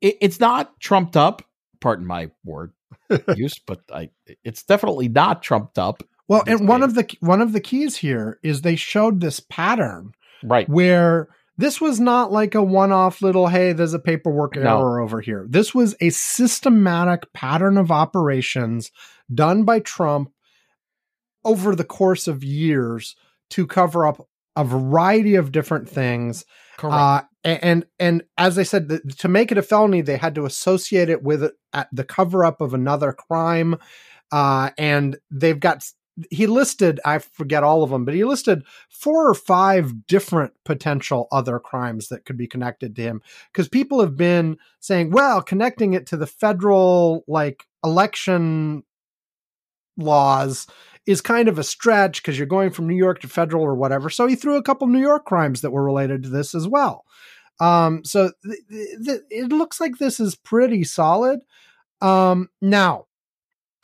It, it's not trumped up. Pardon my word use, but I it's definitely not trumped up. Well, and one of the one of the keys here is they showed this pattern Right. where this was not like a one-off little hey there's a paperwork No. error over here this was a systematic pattern of operations done by trump over the course of years to cover up a variety of different things Correct. uh, and and as I said, th- to make it a felony, they had to associate it with the cover up of another crime, uh, and they've got. He listed, I forget all of them, but he listed four or five different potential other crimes that could be connected to him. Because people have been saying, well, connecting it to the federal like election laws is kind of a stretch because you're going from New York to federal or whatever. So he threw a couple New York crimes that were related to this as well. Um, so th- th- it looks like this is pretty solid. Um, now,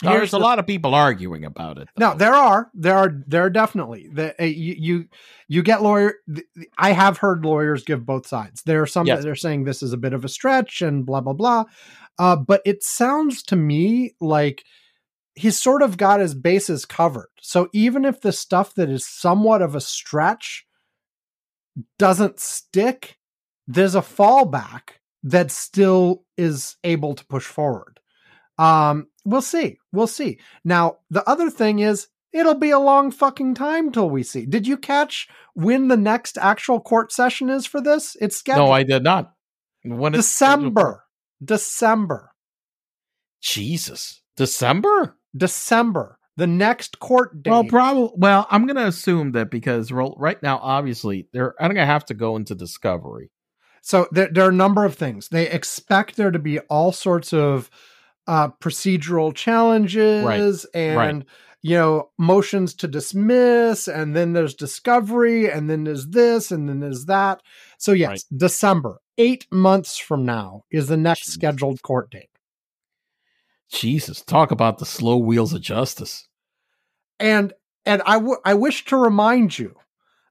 There's here's a lot of people arguing about it. no, there are, there are, there are definitely the uh, you, you you get lawyer. th- I have heard lawyers give both sides. There are some Yes. that are saying this is a bit of a stretch and blah blah blah. Uh, but it sounds to me like he's sort of got his bases covered. So even if the stuff that is somewhat of a stretch doesn't stick, there's a fallback that still is able to push forward. Um, we'll see. We'll see. Now, the other thing is it'll be a long fucking time till we see. Did you catch when the next actual court session is for this? It's scheduled no, I did not. When it's scheduled for- December. December. Jesus, December. December. The next court date. Well, probably. Well, I'm going to assume that because right now, obviously, they're. I'm going to have to go into discovery. So there, there are a number of things. They expect there to be all sorts of uh, procedural challenges and right. you know motions to dismiss, and then there's discovery, and then there's this, and then there's that. So yes, Right. December, eight months from now, is the next Jeez. scheduled court date. Jesus, talk about the slow wheels of justice. And and I w- I wish to remind you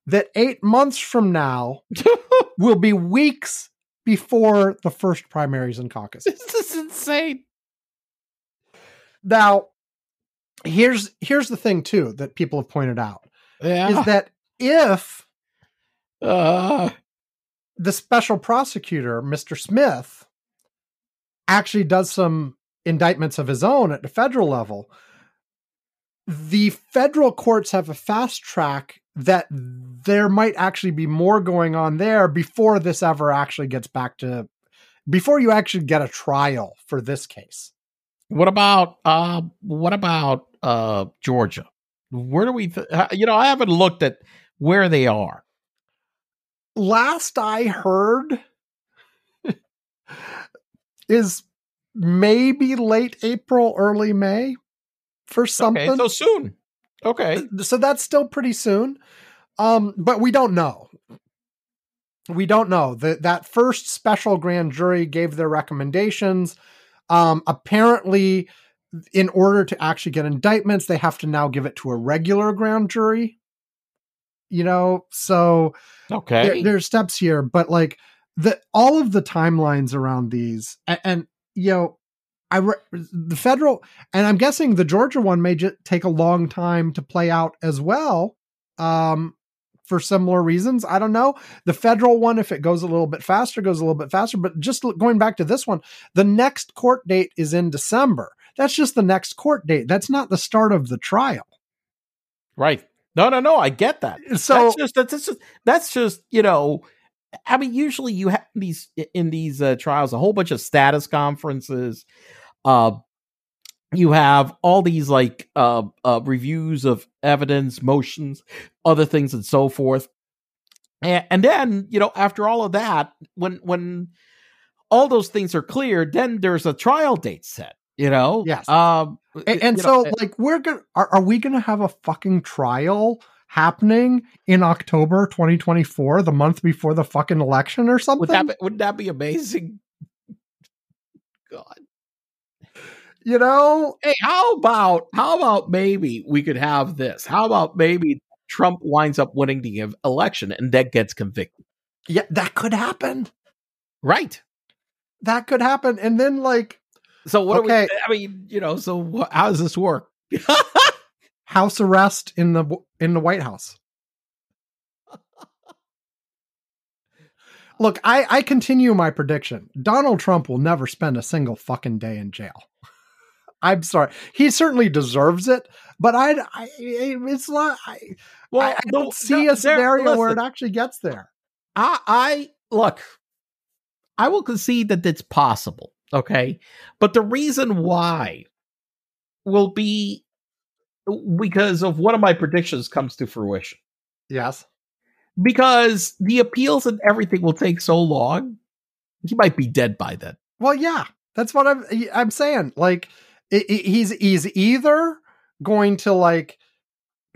that eight months from now will be weeks before the first primaries and caucuses. this is insane. Now, here's here's the thing too that people have pointed out Yeah. is that if uh, the special prosecutor, Mr. Smith, actually does some indictments of his own at the federal level, the federal courts have a fast track that there might actually be more going on there before this ever actually gets back to before you actually get a trial for this case. what about uh, what about uh, Georgia? Where do we? Th- uh, you know, I haven't looked at where they are. last I heard is maybe late April, early May. for something. Okay, so soon. Okay. so that's still pretty soon. Um, but we don't know. We don't know. That that first special grand jury gave their recommendations. Um, apparently, in order to actually get indictments, they have to now give it to a regular grand jury. You know, so Okay. there, there's steps here, but like the all of the timelines around these, and, and you know, I re- the federal, and I'm guessing the Georgia one may just take a long time to play out as well. Um, for similar reasons, I don't know. The federal one, if it goes a little bit faster, goes a little bit faster. But just going back to this one, the next court date is in December. That's just the next court date. That's not the start of the trial. right. No, no, no. I get that. So that's just that's just that's just you know i mean usually you have these in these uh, trials a whole bunch of status conferences uh you have all these like uh, uh reviews of evidence motions other things and so forth and, and then you know after all of that when when all those things are clear, then there's a trial date set you know Yes. um and, and so know, like we're gonna are, are we gonna have a fucking trial happening in october 2024 the month before the fucking election or something would that be, wouldn't that be amazing god you know hey, how about how about maybe we could have this? How about maybe Trump winds up winning the election and then gets convicted? yeah that could happen Right. that could happen and then like So what? Okay. Are we, I mean, you know. So how does this work? house arrest in the in the white house. Look i i continue my prediction. Donald trump will never spend a single fucking day in jail. I'm sorry. He certainly deserves it but i, I it's not i, I, I don't no, see no, a there- scenario where it actually gets there. I, I look. I will concede that it's possible. Okay, but the reason why will be because of one of my predictions comes to fruition. yes because the appeals and everything will take so long. He might be dead by then. Well, yeah, that's what I'm I'm saying. Like he's he's either going to like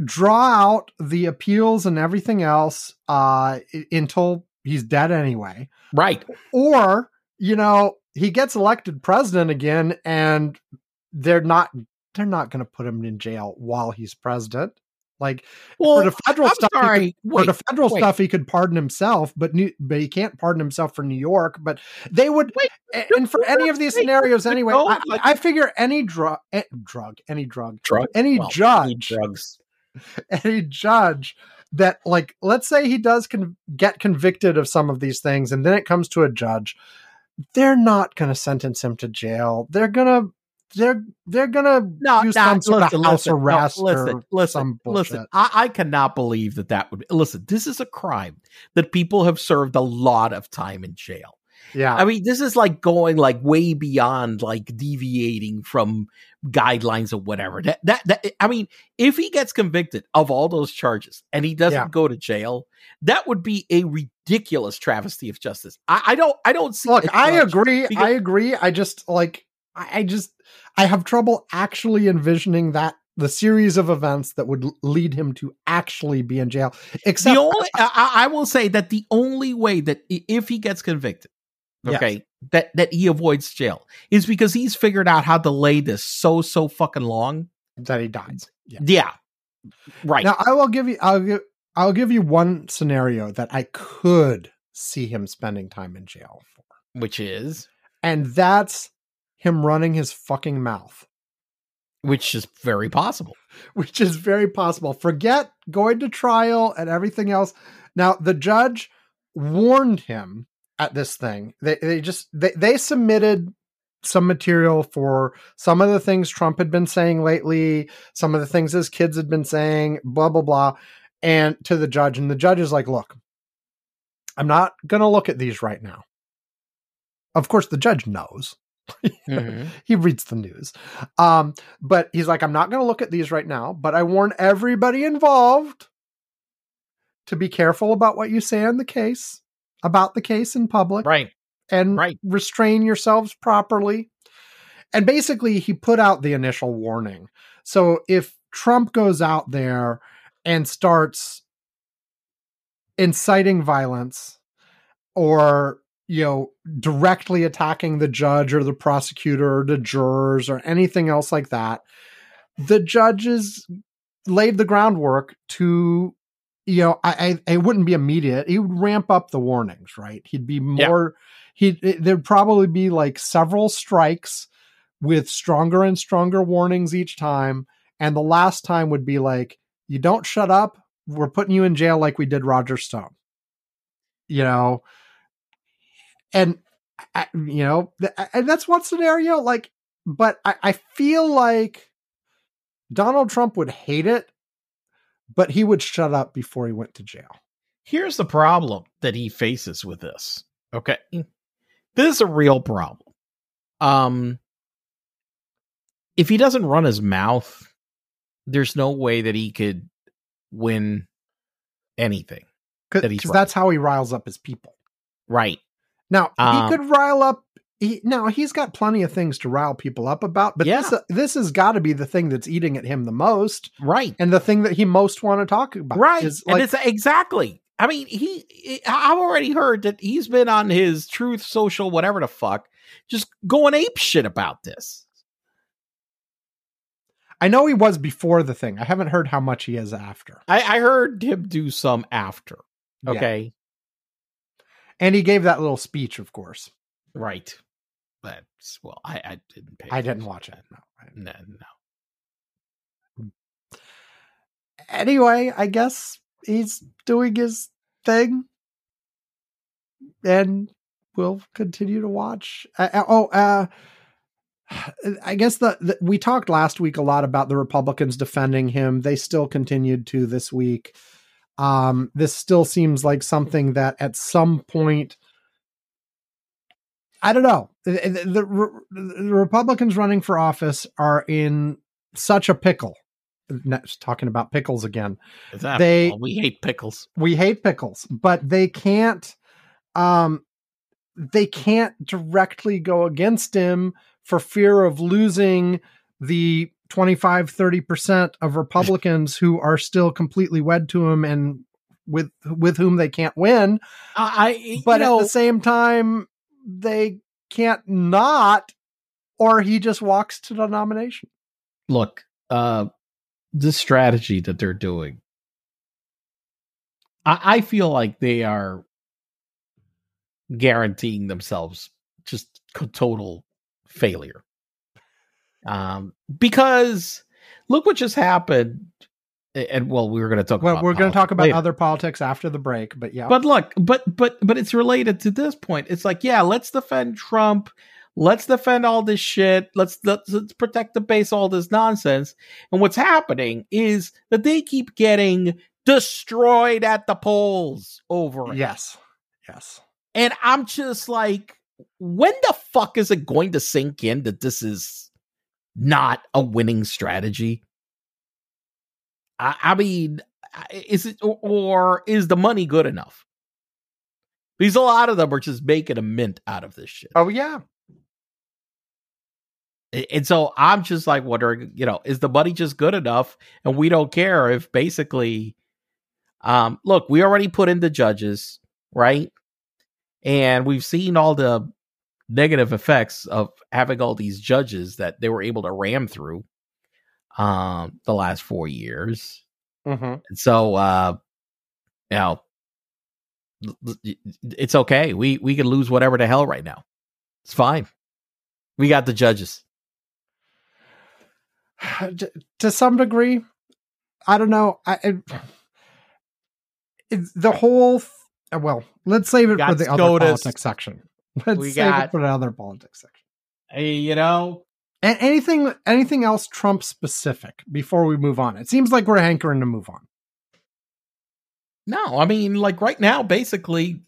draw out the appeals and everything else uh until he's dead anyway, Right. or you know he gets elected president again and they're not they're not going to put him in jail while he's president. Like Well, for the federal I'm stuff, he sorry. for Wait, the federal wait. stuff, he could pardon himself, but New, but he can't pardon himself for New York. But they would, Wait, and for any of these scenarios anyway, no, I, I figure any drug, eh, drug, any drug, drug. any Well, judge, drugs. any judge that, like, let's say he does con- get convicted of some of these things, and then it comes to a judge, they're not going to sentence him to jail. They're gonna. They're they're gonna No, use no, some sort listen, of house listen, no, arrest listen, or listen, some listen. bullshit. I, I cannot believe that that would. Listen, this is a crime that people have served a lot of time in jail. Yeah, I mean, this is like going like way beyond like deviating from guidelines or whatever. That that, that I mean, if he gets convicted of all those charges and he doesn't Yeah. go to jail, that would be a ridiculous travesty of justice. I, I don't I don't see. Look, I agree. because- I agree. I just like I I just I have trouble actually envisioning that the series of events that would lead him to actually be in jail. Except the only I, I will say that the only way that if he gets convicted, Yes. okay, that that he avoids jail is because he's figured out how to lay this so so fucking long. that he dies. Yeah. Yeah, right. Now I will give you I'll give I'll give you one scenario that I could see him spending time in jail for. which is And that's him running his fucking mouth. which is very possible. which is very possible. Forget going to trial and everything else. Now, the judge warned him at this thing. They they just they, they submitted some material for some of the things Trump had been saying lately, some of the things his kids had been saying, blah blah blah, and to the judge. And the judge is like, "Look, I'm not going to look at these right now." Of course, the judge knows he reads the news. Um, but he's like, I'm not going to look at these right now, but I warn everybody involved to be careful about what you say on the case, about the case in public, Right. and right. restrain yourselves properly. and basically he put out the initial warning. So if Trump goes out there and starts inciting violence or you know directly attacking the judge or the prosecutor or the jurors or anything else like that the judges laid the groundwork to you know i i it wouldn't be immediate. He would ramp up the warnings right? He'd be more he there'd probably be like several strikes with stronger and stronger warnings each time and the last time would be like you don't shut up. We're putting you in jail like we did roger stone. You know and you know and that's one scenario like but I, I feel like donald trump would hate it but he would shut up before he went to jail Here's the problem that he faces with this. Okay. This is a real problem. Um if he doesn't run his mouth, there's no way that he could win anything. because That that's how he riles up his people Right. Now Um, he could rile up he, now he's got plenty of things to rile people up about but this this has got to be the thing that's eating at him the most Right. and the thing that he most want to talk about Right. is and it's exactly. I mean, he, I've already heard that he's been on his truth social, whatever the fuck, just going ape shit about this. I know he was before the thing. I haven't heard how much he is after. I, I heard him do some after. Yeah. Okay. And he gave that little speech, of course. Right. But well, I, I didn't pay. I didn't watch it. No. that. No, no. Anyway, I guess he's doing his thing. And we'll continue to watch. Uh, uh, oh, uh, I guess the, the we talked last week a lot about the Republicans defending him. They still continued to this week. Um, this still seems like something that at some point, I don't know. The, the, the, Republicans running for office are in such a pickle. Talking about pickles again They- well, we hate pickles. we hate pickles, but they can't um they can't directly go against him for fear of losing the 25 30% of Republicans who are still completely wed to him and with with whom they can't win, I, I but know, at the same time they can't not or he just walks to the nomination. look, uh, the strategy that they're doing, I, I feel like they are guaranteeing themselves just total failure. Um, because look what just happened. And well, we were going to talk. Well, about we're going to talk about later. other politics after the break, but yeah. But look, but but but it's related to this point. It's like, yeah, let's defend Trump. Let's defend all this shit. Let's let's, let's protect the base. All this nonsense. And what's happening is that they keep getting destroyed at the polls over it. yes. Yes. And I'm just like, when the fuck is it going to sink in that this is not a winning strategy? I, I mean, is it or, or is the money good enough? Because a lot of them are just making a mint out of this shit. Oh yeah. And so I'm just like wondering, you know, is the money just good enough? And we don't care if basically, um, look, we already put in the judges, right? And we've seen all the negative effects of having all these judges that they were able to ram through um the last four years. Mm-hmm. And so uh you know it's okay. We we can lose whatever the hell right now. It's fine. We got the judges. to, some degree i don't know i it, it- the whole th- well let's save it for the other politics section let's We got- it for the other politics section Hey, you know, and anything anything else trump specific before we move on it seems like we're hankering to move on No, I mean, like right now, basically,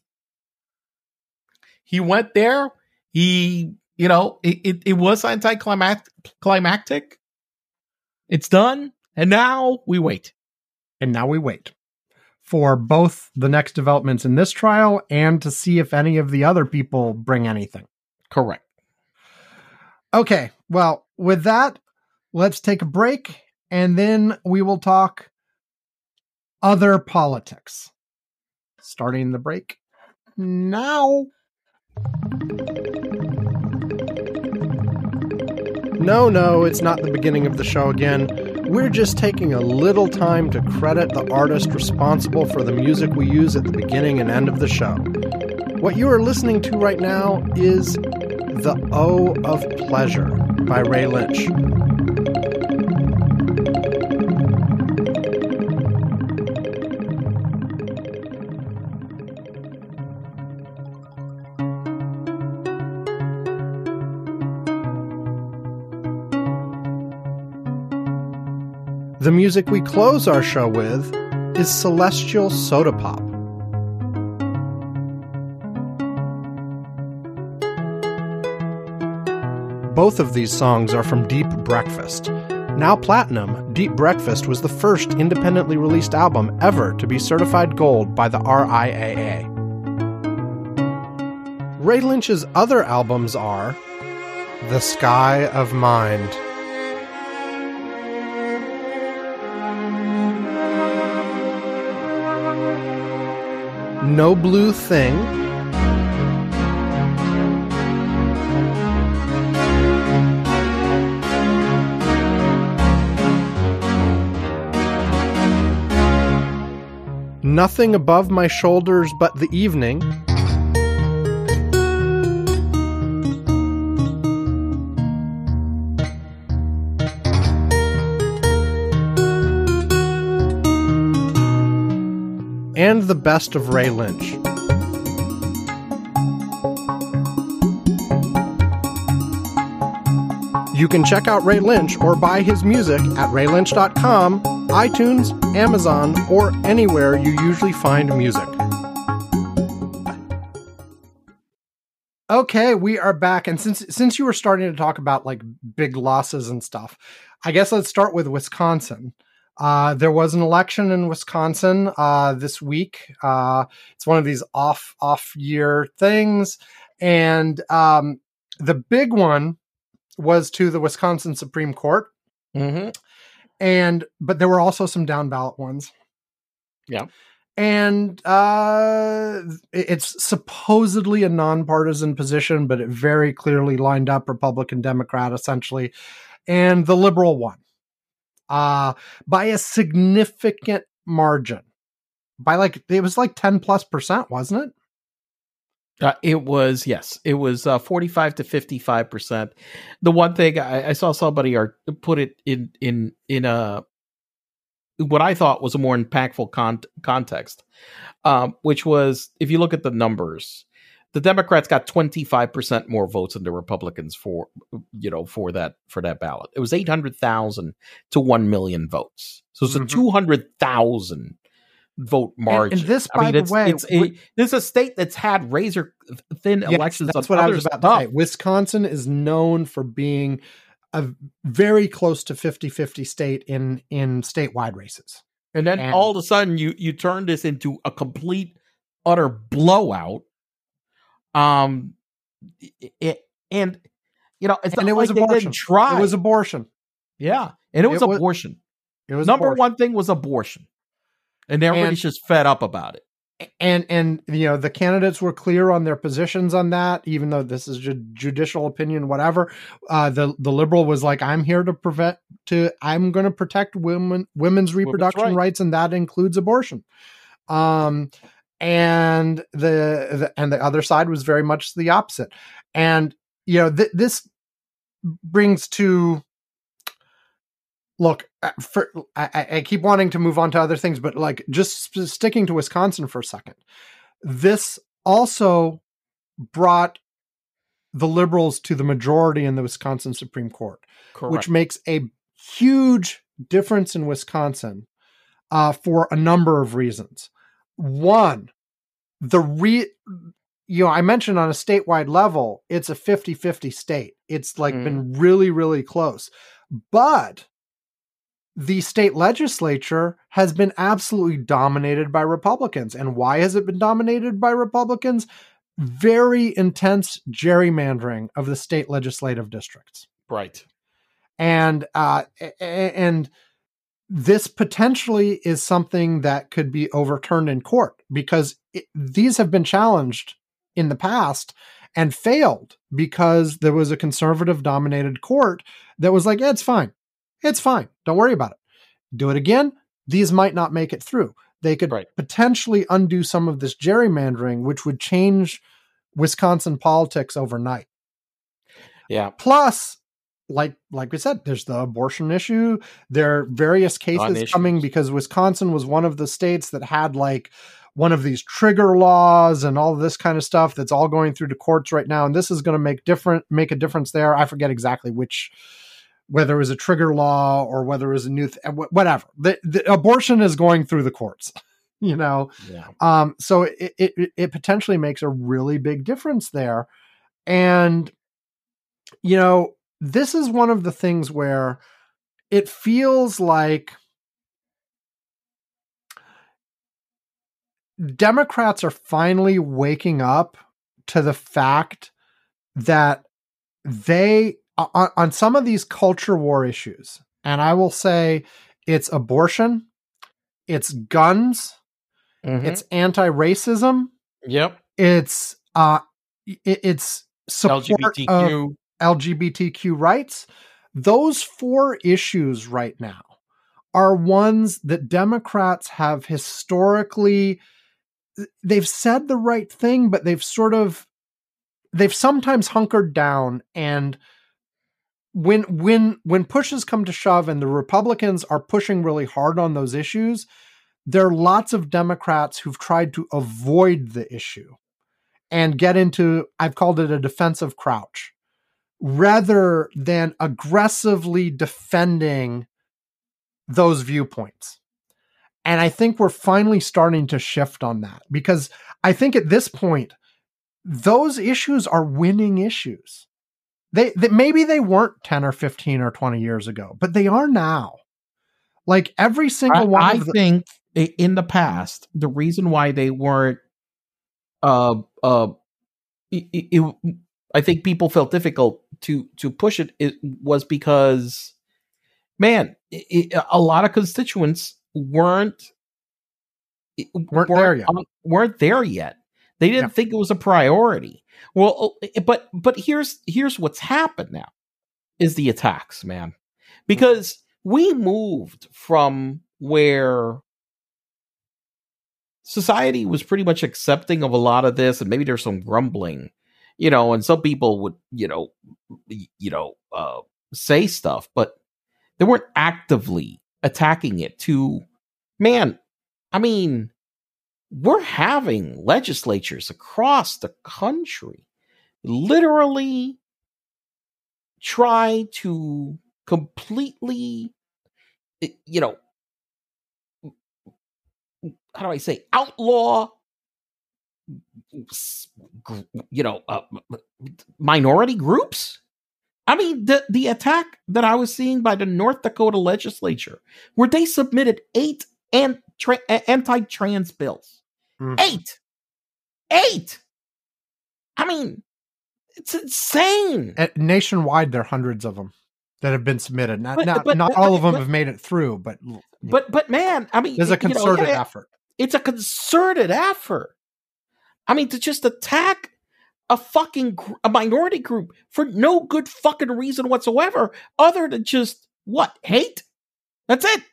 he went there. He, you know, it, it, it was anticlimactic. It's done, and now we wait. and now we wait for both the next developments in this trial and to see if any of the other people bring anything Correct. Okay, well, with that, let's take a break and then we will talk other politics. Starting the break now. No, no, it's not the beginning of the show again. We're just taking a little time to credit the artist responsible for the music we use at the beginning and end of the show. What you are listening to right now is The O of Pleasure by Ray Lynch. The music we close our show with is Celestial Soda Pop. Both of these songs are from Deep Breakfast. Now platinum, Deep Breakfast was the first independently released album ever to be certified gold by the RIAA. Ray Lynch's other albums are The Sky of Mind. No Blue Thing. Nothing above my shoulders but the evening. And the best of Ray Lynch. You can check out Ray Lynch or buy his music at raylynch.com, iTunes, Amazon, or anywhere you usually find music. Okay, we are back and since since you were starting to talk about like big losses and stuff, I guess let's start with Wisconsin. Uh, there was an election in Wisconsin uh, this week. Uh, it's one of these off off year things, and um, the big one was to the Wisconsin Supreme Court. Mm-hmm. And but there were also some down ballot ones. Yeah. And uh, it's supposedly a nonpartisan position, but it very clearly lined up Republican, Democrat, essentially, and the liberal one uh, by a significant margin. By like, it was like 10 plus percent, wasn't it? Uh, it was yes, it was uh, forty-five to fifty-five percent. The one thing I, I saw somebody put it in in in a what I thought was a more impactful con- context, um, which was if you look at the numbers, the Democrats got 25% more votes than the Republicans for you know for that for that ballot. It was 800,000 to 1 million votes. So it's mm-hmm. a 200,000 vote margin. And, and this, by mean, the it's, way, it's a, this is a state that's had razor thin yes, elections. That's what I was about stuff. to say. Wisconsin is known for being a very close to 50-50 state in in statewide races. And then and, all of a sudden you you turn this into a complete utter blowout um, it, and you know, it's and it was like abortion. Try. It was abortion. Yeah, and it was it abortion. Was, it was number abortion. one thing was abortion, and everybody's and, just fed up about it. And and you know the candidates were clear on their positions on that, even though this is ju- judicial opinion, whatever. Uh, the the liberal was like, "I'm here to prevent to I'm going to protect women women's reproduction right. rights, and that includes abortion." Um, and the, the, and the other side was very much the opposite. And you know th- this brings to look uh, for I, I, keep wanting to move on to other things but like just sticking to wisconsin for a second. This also brought the liberals to the majority in the wisconsin supreme court Correct. which makes a huge difference in wisconsin uh, for a number of reasons one, the re you know, I mentioned on a statewide level, it's a 50-50 state. It's like mm. been really, really close. But the state legislature has been absolutely dominated by Republicans. And why has it been dominated by Republicans? very intense gerrymandering of the state legislative districts. Right. And uh, and this potentially is something that could be overturned in court because it, these have been challenged in the past and failed because there was a conservative dominated court that was like, yeah, it's fine. It's fine. Don't worry about it. Do it again. These might not make it through. They could Right. potentially undo some of this gerrymandering, which would change Wisconsin politics overnight. Yeah. Plus, like like we said, there's the abortion issue. There are various cases coming because Wisconsin was one of the states that had like one of these trigger laws and all this kind of stuff that's all going through the courts right now. And this is going to make different make a difference there. I forget exactly which whether it was a trigger law or whether it was a new th- whatever. The, the abortion is going through the courts. You know, Yeah. um, so it, it it potentially makes a really big difference there, and you know this is one of the things where it feels like Democrats are finally waking up to the fact that they on, on some of these culture war issues, and I will say it's abortion, it's guns, Mhm. it's anti-racism yep. it's uh it, it's support of LGBTQ. rights those four issues right now are ones that democrats have historically they've said the right thing but they've sort of they've sometimes hunkered down and when when when pushes come to shove and the republicans are pushing really hard on those issues there are lots of democrats who've tried to avoid the issue and get into i've called it a defensive crouch rather than aggressively defending those viewpoints. And i think we're finally starting to shift on that because i think at this point those issues are winning issues. They, they maybe they weren't 10 or 15 or 20 years ago but they are now. Like every single I, one I of the, think in the past, the reason why they weren't, uh, uh, it, it, I think people felt difficult to to push it, it was because, man, it, a lot of constituents weren't Weren't there yet. on- weren't there yet. They didn't Yeah. think it was a priority. Well, uh, but but here's here's what's happened now is the attacks, man. Because we moved from where society was pretty much accepting of a lot of this and maybe there's some grumbling, you know, and some people would, you know, you know, uh say stuff, but they weren't actively attacking it to man, I mean, we're having legislatures across the country literally try to completely eh, you know how do i say outlaw you know uh, minority groups? I mean the the attack that i was seeing by the north dakota legislature where they submitted eight and tra- anti-trans bills. Mhm. eight! Eight! I mean it's insane! Uh, nationwide there are hundreds of them that have been submitted. Not But- not, but- not but- all of them have made it through but but but man i mean there's a you know, concerted yeah, effort. it's a concerted effort i mean to just attack a fucking gr- a minority group for no good fucking reason whatsoever other than just what hate? That's it.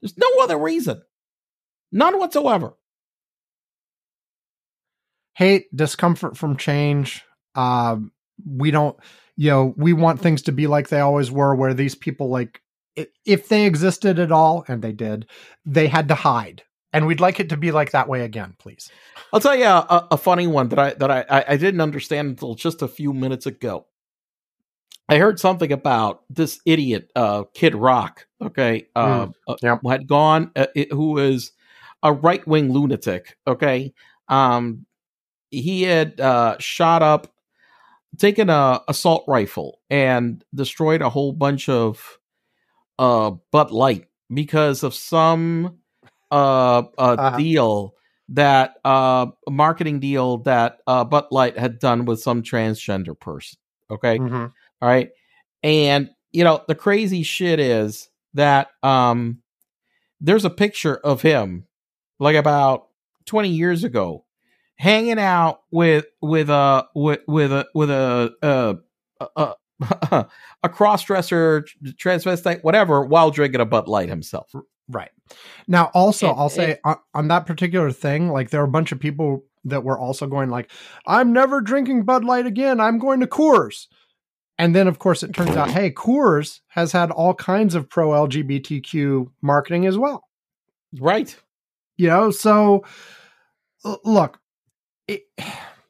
There's no other reason. None whatsoever. Hate discomfort from change um we don't you know we want things to be like they always were where these people like if they existed at all and they did they had to hide and we'd like it to be like that way again please I'll tell you a, a funny one that I that I, I didn't understand until just a few minutes ago. I heard something about this idiot, uh, Kid Rock. Okay, uh, uh, yep. who had gone, uh, it- who is a right wing lunatic. Okay, um, he had uh, shot up, taken a assault rifle, and destroyed a whole bunch of uh Bud Light because of some uh, uh Uh-huh. deal that uh marketing deal that uh Bud Light had done with some transgender person. Okay. Mhm. All right. And you know, the crazy shit is that um there's a picture of him like about 20 years ago hanging out with with a with with a with a uh a, a, a cross-dresser transvestite whatever while drinking a Bud Light himself. Right. Now, also, And- I'll say on, on that particular thing, like there are a bunch of people that were also going like, "I'm never drinking Bud Light again. I'm going to Coors." And then, of course, it turns out, hey, Coors has had all kinds of pro LGBTQ marketing as well. Right. You know, so look, it,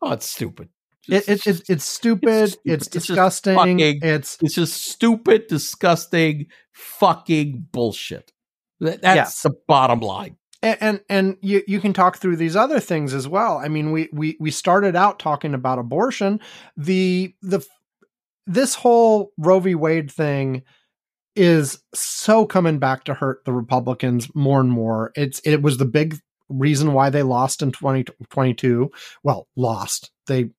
Oh, it's stupid. it, it, it's it's stupid. stupid. It's, It's disgusting. fucking- it's It's just stupid, disgusting, fucking bullshit. That- That's Yes. the bottom line. and and, and you, you can talk through these other things as well. I mean we we we started out talking about abortion. The the this whole roe v. Wade thing is so coming back to hurt the republicans more and more. It's it was the big reason why they lost in 2022 well lost. They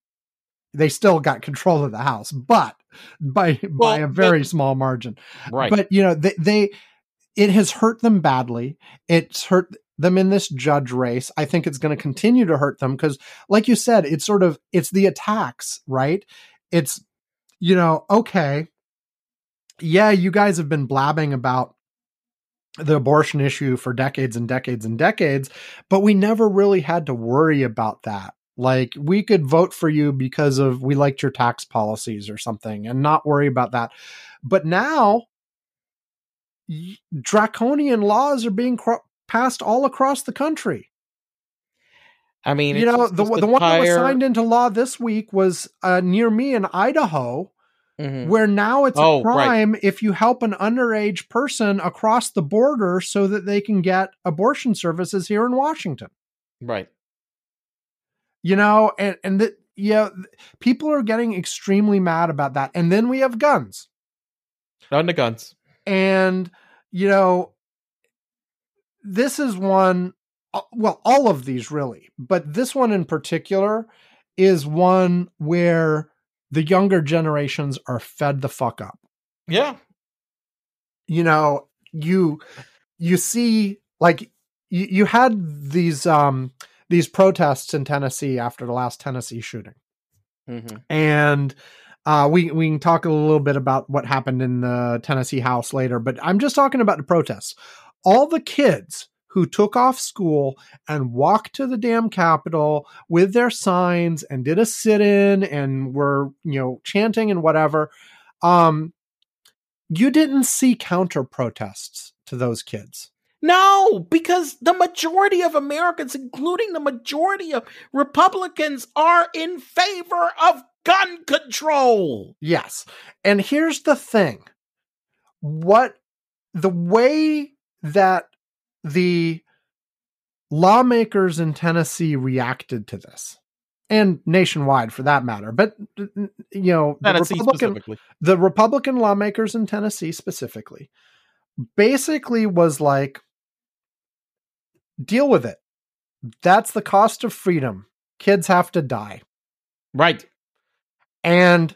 they still got control of the house but by by a very but- small margin. Right. but you know they, they it has hurt them badly. It's hurt them in this judge race. I think it's going to continue to hurt them because like you said it's sort of it's the attacks right? It's you know okay yeah you guys have been blabbing about the abortion issue for decades and decades and decades but we never really had to worry about that. Like we could vote for you because of we liked your tax policies or something and not worry about that. But now draconian laws are being cro- passed all across the country. I mean, you know, the the one that was signed into law this week was uh, near me in Idaho, Mhm. where now it's Oh, a right. crime if you help an underage person across the border so that they can get abortion services here in Washington. Right. You know, and and that yeah, people are getting extremely mad about that. And then we have guns. On the guns. And you know this is one well all of these really but this one in particular is one where the younger generations are fed the fuck up Yeah. you know you you see like you, you had these um these protests in Tennessee after the last Tennessee shooting Mm-hmm. and uh, we we can talk a little bit about what happened in the Tennessee House later, but I'm just talking about the protests. All the kids who took off school and walked to the damn Capitol with their signs and did a sit-in and were you know chanting and whatever. Um, you didn't see counter protests to those kids. No, because the majority of Americans, including the majority of Republicans, are in favor of gun control. Yes. And here's the thing. What the way that the lawmakers in Tennessee reacted to this and nationwide for that matter, but you know, the Republican the Republican lawmakers in Tennessee specifically basically was like deal with it. That's the cost of freedom. Kids have to die. Right. And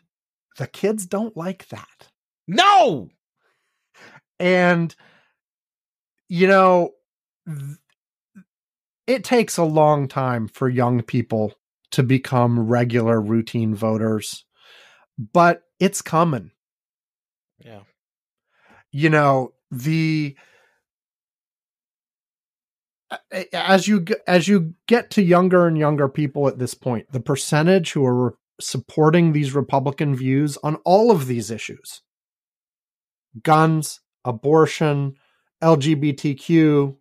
the kids don't like that. No. And, you know, it takes a long time for young people to become regular routine voters, but it's coming. Yeah. You know, the as you as you get to younger and younger people at this point, the percentage who are supporting these Republican views on all of these issues guns, abortion, LGBTQ,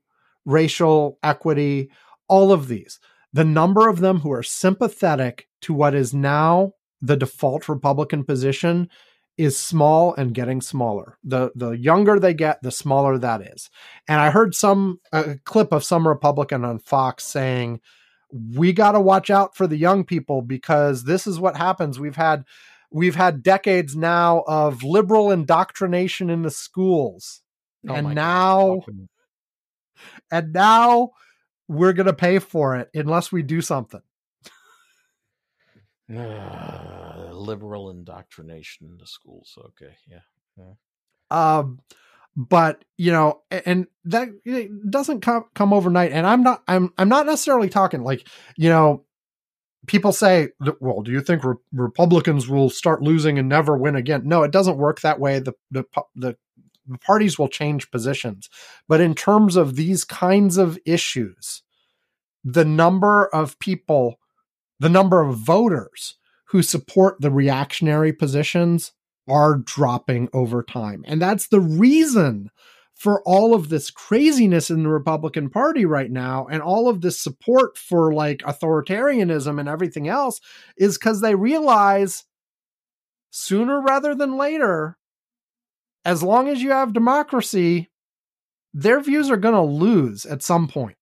racial equity, all of these. The number of them who are sympathetic to what is now the default Republican position is small and getting smaller. The the younger they get, the smaller that is. And I heard some a clip of some Republican on Fox saying, "We got to watch out for the young people because this is what happens. We've had we've had decades now of liberal indoctrination in the schools. Oh And my God. now- And now we're going to pay for it unless we do something. Liberal indoctrination in the schools. Okay, yeah. yeah. Um, but you know, and that doesn't come come overnight. And I'm not I'm I'm not necessarily talking like you know, people say, well, do you think re- Republicans will start losing and never win again? No, it doesn't work that way. The the the the parties will change positions. But in terms of these kinds of issues, the number of people, the number of voters who support the reactionary positions are dropping over time. And that's the reason for all of this craziness in the Republican Party right now and all of this support for like authoritarianism and everything else is because they realize sooner rather than later, as long as you have democracy, their views are going to lose at some point.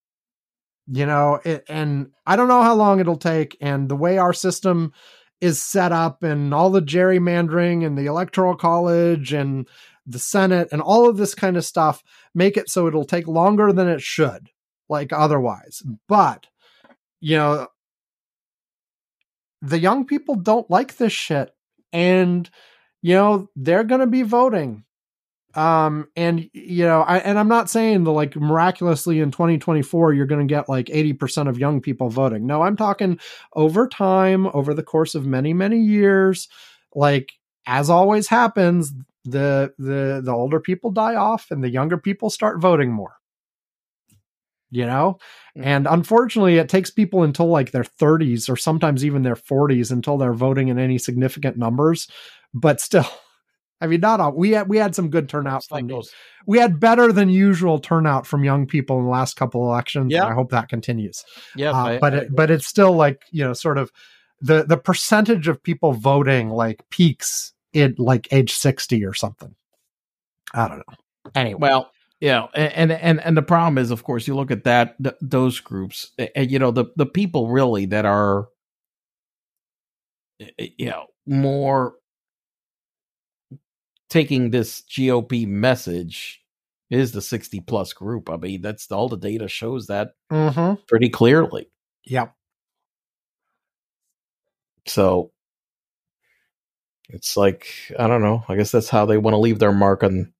You know, it, and I don't know how long it'll take. And the way our system is set up and all the gerrymandering and the electoral college and the senate and all of this kind of stuff make it so it'll take longer than it should like otherwise. Mm. But you know the young people don't like this shit. And you know they're going to be voting um and you know I, and i'm not saying the like miraculously in 2024 you're going to get like 80% of young people voting. No i'm talking over time over the course of many many years like as always happens the the the older people die off and the younger people start voting more. You know? Mm-hmm. and unfortunately it takes people until like their 30s or sometimes even their 40s until they're voting in any significant numbers but still I mean, not all. We had we had some good turnout from those. We had better than usual turnout from young people in the last couple elections. Yeah, I hope that continues. Yeah, uh, but I it, but it's still like you know, sort of the the percentage of people voting like peaks at like age sixty or something. I don't know. Anyway, well, yeah, and and and the problem is, of course, you look at that th- those groups, and you know the the people really that are, you know, more taking this GOP message is the 60 plus group. I mean, that's all the data shows that mm-hmm. pretty clearly. Yep. So it's like, I don't know. I guess that's how they want to leave their mark on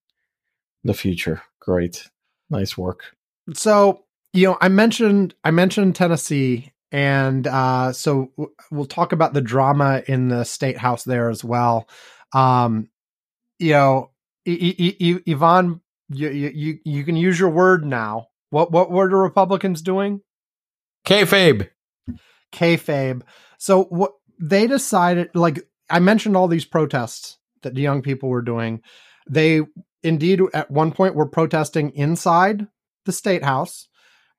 the future. Great. Nice work. So, you know, I mentioned I mentioned Tennessee and uh so we'll talk about the drama in the state house there as well. Um you know, Ivan, you, you you can use your word now. What what were the Republicans doing? Kayfabe. Kayfabe. So what they decided, like I mentioned, all these protests that the young people were doing. They indeed at one point were protesting inside the state house,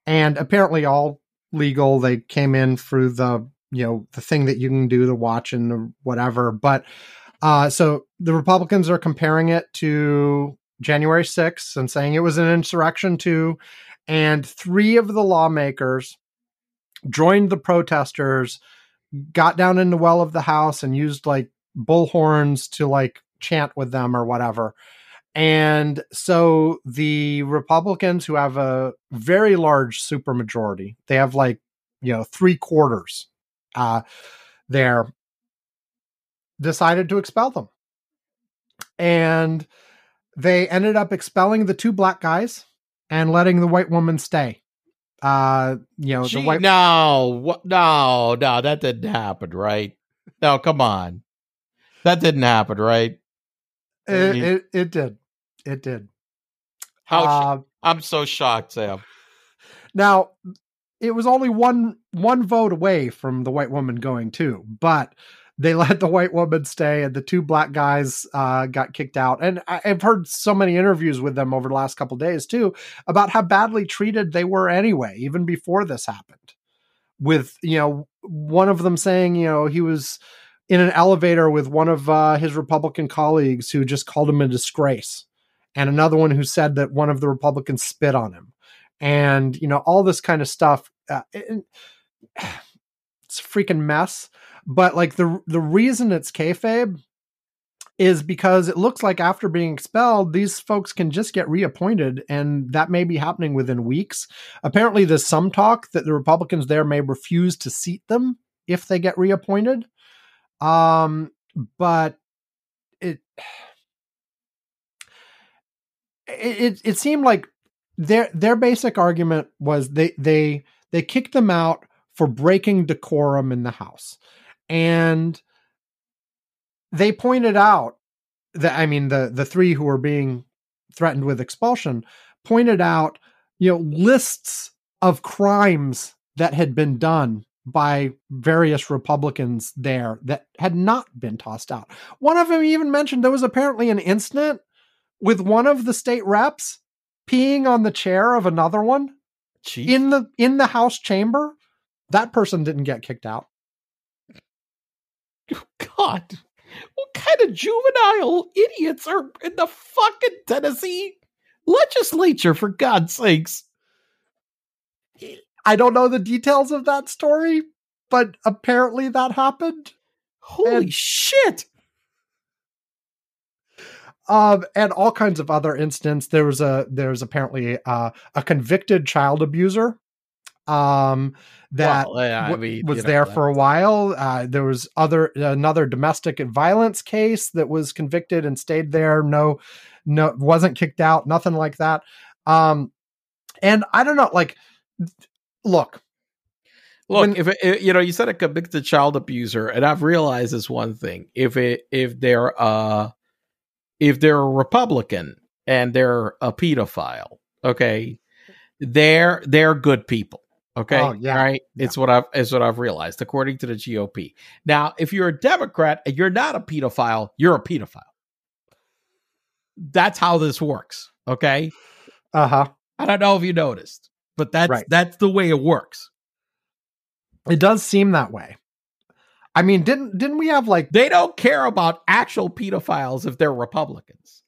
and apparently all legal. They came in through the you know the thing that you can do the watch and the whatever, but uh, so the Republicans are comparing it to January 6th and saying it was an insurrection too. And three of the lawmakers joined the protesters, got down in the well of the House and used like bullhorns to like chant with them or whatever. And so the Republicans, who have a very large supermajority, they have like, you know, three quarters uh, there, decided to expel them. And they ended up expelling the two black guys and letting the white woman stay. Uh, you know, Gee, the white No, no, no, that didn't happen, right? No, come on. That didn't happen, right? It it, it did. It did. How uh, I'm so shocked, Sam. Now, it was only one one vote away from the white woman going too, but they let the white woman stay and the two black guys uh, got kicked out. And i've heard so many interviews with them over the last couple days too about how badly treated they were anyway even before this happened. With you know one of them saying you know he was in an elevator with one of uh, his republican colleagues who just called him a disgrace and another one who said that one of the republicans spit on him. And you know all this kind of stuff uh, it, it's a freaking mess but like the the reason it's kayfabe is because it looks like after being expelled, these folks can just get reappointed, and that may be happening within weeks. Apparently, there's some talk that the Republicans there may refuse to seat them if they get reappointed. Um, but it it it seemed like their their basic argument was they they they kicked them out for breaking decorum in the house and they pointed out that i mean the the three who were being threatened with expulsion pointed out you know lists of crimes that had been done by various republicans there that had not been tossed out. One of them even mentioned there was apparently an incident with one of the state reps peeing on the chair of another one Jeez. in the in the house chamber. That person didn't get kicked out God, what kind of juvenile idiots are in the fucking Tennessee legislature? For God's sakes! i don't know the details of that story but apparently that happened Holy And- shit! um and all kinds of other incidents there was a there's apparently uh, a convicted child abuser um that Well, yeah, I mean, was you know, there for a while. Uh, there was other another domestic violence case that was convicted and stayed there. No, no, wasn't kicked out. Nothing like that. Um, and I don't know. Like, look, Look, when- if it- you know, you said a convicted child abuser, and I've realized this one thing: if it if they're uh if they're a Republican and they're a pedophile, okay, they're they're good people. Okay, Oh, yeah. right. Yeah. It's what I've it's what I've realized according to the GOP. Now, if you're a Democrat and you're not a pedophile, you're a pedophile. That's how this works. Okay, uh huh. I don't know if you noticed, but that's Right. that's the way it works. It does seem that way. I mean, didn't didn't we have like They don't care about actual pedophiles if they're Republicans,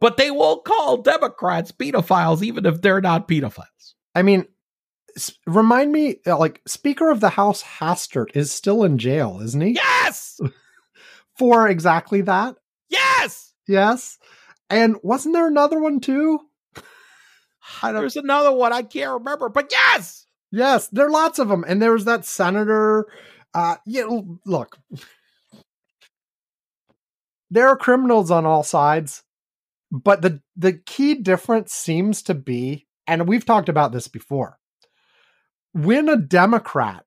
but they will call Democrats pedophiles even if they're not pedophiles. I mean, remind me, uh, like Speaker of the House Hastert is still in jail, isn't he? Yes, For exactly that. yes. Yes. And wasn't there another one too? I don't. There's another one I can't remember, but yes. Yes, there are lots of them, and there was that senator. Uh, yeah, look, there are criminals on all sides, but the the key difference seems to be, and we've talked about this before. When a Democrat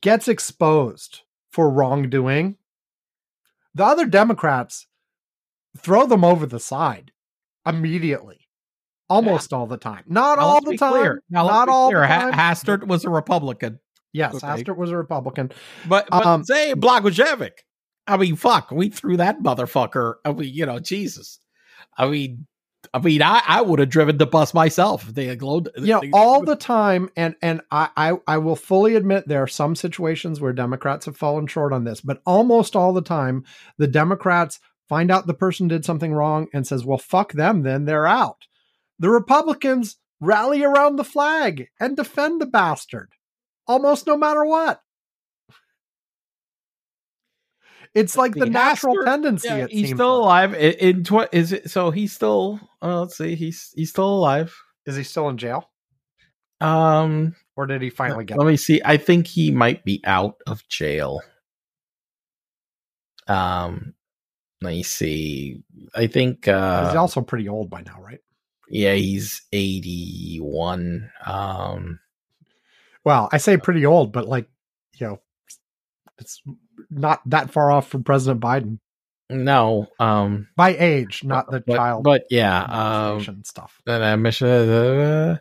gets exposed for wrongdoing, the other Democrats throw them over the side immediately. Almost all the time. Not Now, all the time. clear. Now, Not all clear. the Ha- time. Hastert was a Republican, Yes, Okay. Hastert was a Republican. but, but Um, say Blagojevich. I mean, fuck, we threw that motherfucker. I mean, you know, Jesus. I mean, I mean, I, I would have driven the bus myself if they had glowed. You know, all the time, and and I, I I will fully admit there are some situations where Democrats have fallen short on this, but almost all the time, the Democrats find out the person did something wrong and says, "Well, fuck them," then they're out. The Republicans rally around the flag and defend the bastard, almost no matter what. It's like the The natural Hastert- tendency. Yeah, it he's seems still like. alive. In, in tw- is it so? He's still. Uh, let's see. He's he's still alive. Is he still in jail, Um, or did he finally get? let me see. I think he might be out of jail. Um, let me see. I think. uh He's also pretty old by now, right? Yeah, he's eighty-one. Um, Well, I say pretty old, but like, you know, it's not that far off from President Biden no. Um, by age, not the but, child But yeah. Um, stuff. I mentioned uh,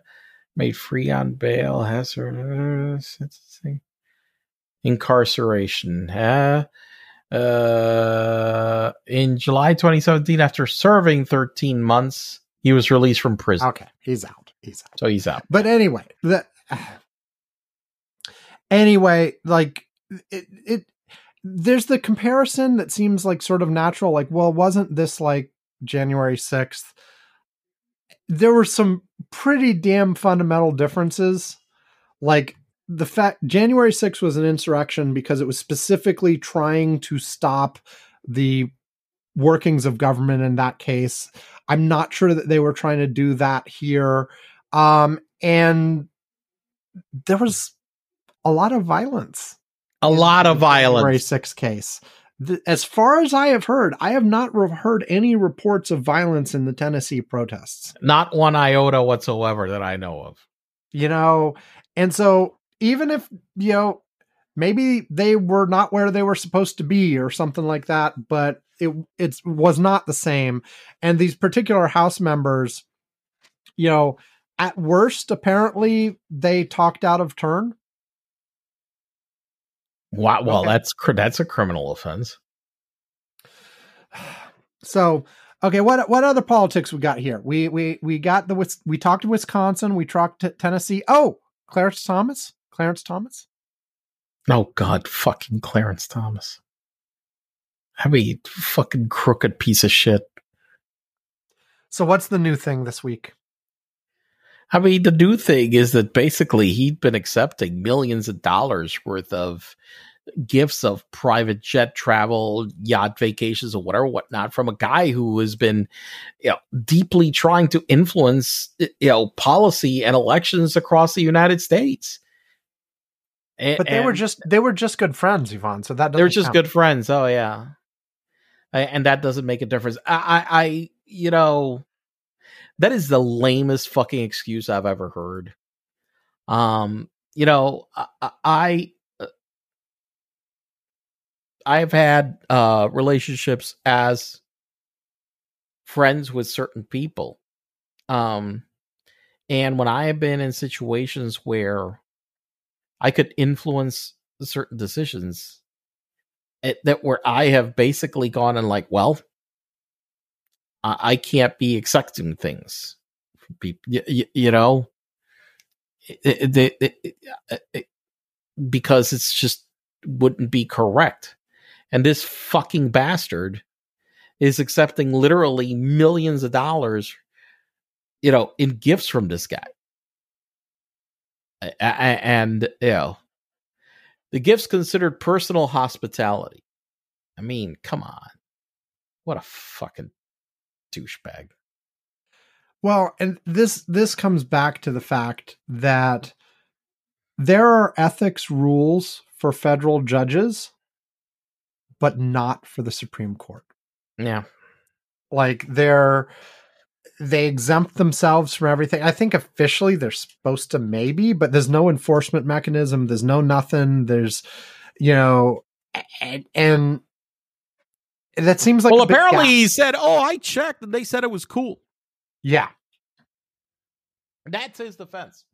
made free on bail has her uh, sentencing incarceration uh, uh, in july 2017 after serving 13 months he was released from prison Okay, he's out. He's out. so he's out But anyway, the anyway, like it, it there's the comparison that seems like sort of natural. Like, well, wasn't this like January 6th? There were some pretty damn fundamental differences. Like the fact January 6th was an insurrection because it was specifically trying to stop the workings of government in that case. I'm not sure that they were trying to do that here. Um, and there was a lot of violence. A lot of January violence. 6 case. The, as far as I have heard, I have not re- heard any reports of violence in the Tennessee protests. Not one iota whatsoever that I know of. You know, and so even if, you know, maybe they were not where they were supposed to be or something like that, but it it was not the same. And these particular house members, you know, at worst, apparently they talked out of turn. Wow. Well, Okay. that's that's a criminal offense. So, okay, what what other politics we got here? We we we got the we talked to Wisconsin, we talked to Tennessee. Oh, Clarence Thomas, Clarence Thomas. Oh God, fucking Clarence Thomas. I mean, fucking crooked piece of shit. So, what's the new thing this week? I mean, the new thing is that basically he'd been accepting millions of dollars worth of gifts of private jet travel, yacht vacations, or whatever, whatnot, from a guy who has been, you know, deeply trying to influence, you know, policy and elections across the United States. A- But they were just they were just good friends, Ivan. So that they're doesn't just count. good friends. Oh yeah, and that doesn't make a difference. I, I, I, you know, that is the lamest fucking excuse I've ever heard. Um, you know, I, I, have had uh relationships as friends with certain people, um, and when I have been in situations where I could influence certain decisions that where I have basically gone and like, well, I, I can't be accepting things people, you, you know, it, it, it, because it's just wouldn't be correct. And this fucking bastard is accepting literally millions of dollars, you know, in gifts from this guy. And, you know, the gifts considered personal hospitality. I mean, come on. What a fucking douchebag. Well, and this this comes back to the fact that there are ethics rules for federal judges, but not for the Supreme Court. Yeah. Like they're they exempt themselves from everything. I think officially they're supposed to maybe, but there's no enforcement mechanism. There's no nothing. There's you know, and, and that seems like well, a apparently gap. he said, "Oh, I checked, and they said it was cool." yeah. That's his defense.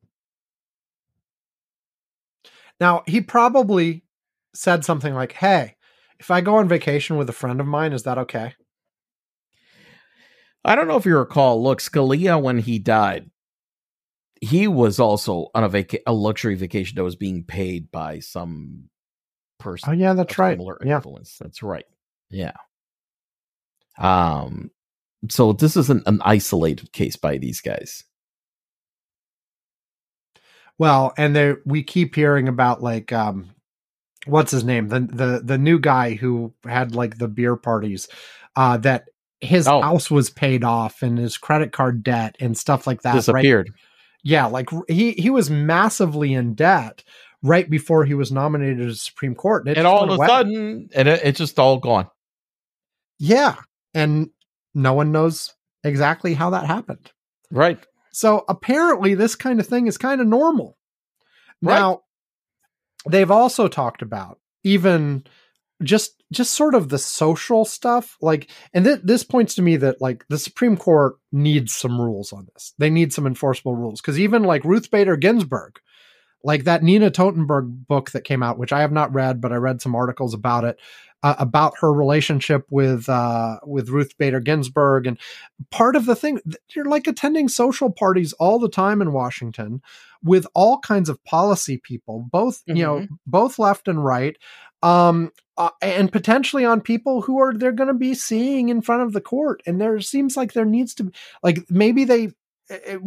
Now, he probably said something like, Hey, if I go on vacation with a friend of mine, is that okay? I don't know if you recall. Look, Scalia, when he died, he was also on a vaca- a luxury vacation that was being paid by some oh, person. Oh, yeah, that's right. similar Yeah. influence. That's right. Yeah. Um. So this isn't an isolated case by these guys. Well, and there we keep hearing about like um what's his name? The the the new guy who had like the beer parties, uh that his Oh. house was paid off and his credit card debt and stuff like that. Right? Disappeared. Yeah, like he he was massively in debt right before he was nominated to the Supreme Court. it and all of a away. sudden, and it, it's just all gone. Yeah. And no one knows exactly how that happened. Right. So apparently, this kind of thing is kind of normal. Right. Now, they've also talked about even just just sort of the social stuff like and th- this points to me that like the supreme court needs some rules on this they need some enforceable rules because even like ruth bader ginsburg like that nina totenberg book that came out which i have not read but i read some articles about it uh, about her relationship with uh with ruth bader ginsburg. And part of the thing you're like attending social parties all the time in washington with all kinds of policy people both you know both left and right um uh, and potentially on people who are they're going to be seeing in front of the court. And there seems like there needs to be like maybe they uh,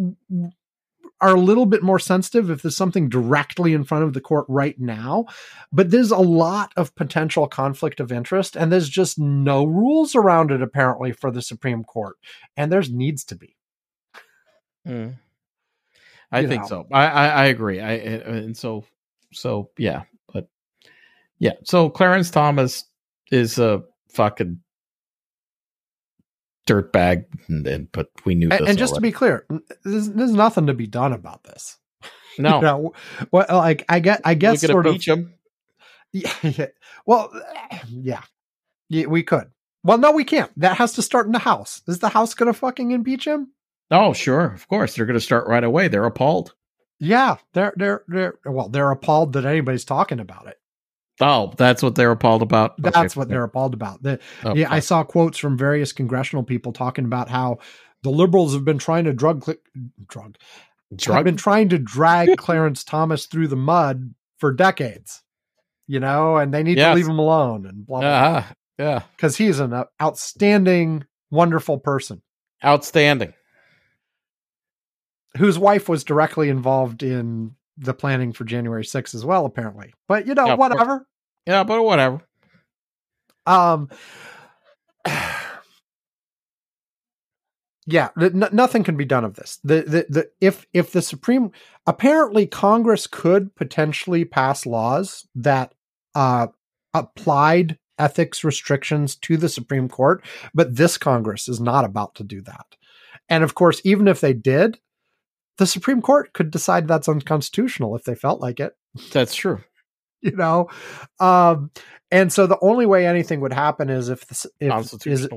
are a little bit more sensitive if there's something directly in front of the court right now. But there's a lot of potential conflict of interest, and there's just no rules around it apparently for the Supreme Court, and there's needs to be. Mm. I You think know. so. I, I I agree. I and so so yeah, but yeah. So Clarence Thomas is a fucking dirtbag, and, and but we knew And, this. and just to be clear, there's, there's nothing to be done about this. no, You know, well, like I get, I guess sort of impeach him. Yeah, yeah. Well, yeah. yeah, we could. Well, no, we can't. That has to start in the House. Is the House going to fucking impeach him? Oh, sure, of course, they're going to start right away. They're appalled. Yeah, they're they're they're well, they're appalled that anybody's talking about it. Oh, that's what they're appalled about. That's what they're appalled about. The, Oh, yeah, I saw quotes from various congressional people talking about how the liberals have been trying to drug cl- drug have been trying to drag Clarence Thomas through the mud for decades. You know, and they need Yes. to leave him alone and blah blah Uh-huh. Yeah, because he's an uh, outstanding, wonderful person. outstanding. whose wife was directly involved in the planning for January 6th as well, apparently. But you know, Yeah, whatever. Yeah, but whatever. Um, yeah, n- nothing can be done of this. The, the the if if the Supreme apparently Congress could potentially pass laws that uh applied ethics restrictions to the Supreme Court, but this Congress is not about to do that. And of course, even if they did, the Supreme Court could decide that's unconstitutional if they felt like it That's true. you know um and so the only way anything would happen is if the, if is,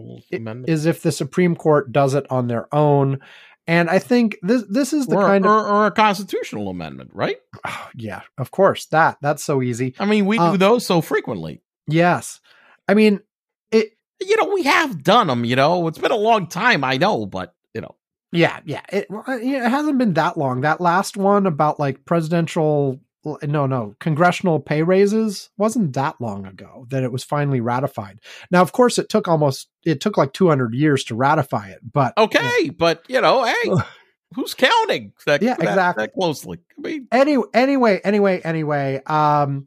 is if the supreme court does it on their own and i think this this is the or, kind of or, or a constitutional amendment, right? yeah of course that that's so easy I mean, we Uh, do those so frequently. yes i mean it You know, we have done them. You know, it's been a long time. I know, but yeah yeah it, it hasn't been that long that last one about like presidential no no congressional pay raises wasn't that long ago that it was finally ratified now of course it took almost it took like 200 years to ratify it but okay, but you know, hey, who's counting that? Yeah, that- exactly. That closely. I mean, any, anyway anyway anyway um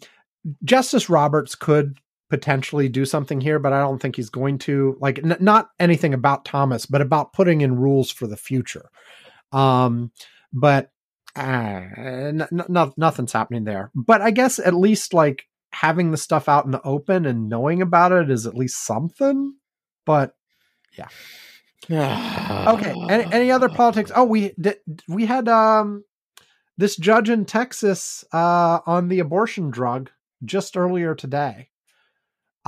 justice roberts could potentially do something here but i don't think he's going to like n- not anything about thomas but about putting in rules for the future. Um but uh, n- n- nothing's happening there. But i guess at least like having the stuff out in the open and knowing about it is at least something but yeah. okay any, any other politics? Oh we did we had um this judge in texas uh on the abortion drug just earlier today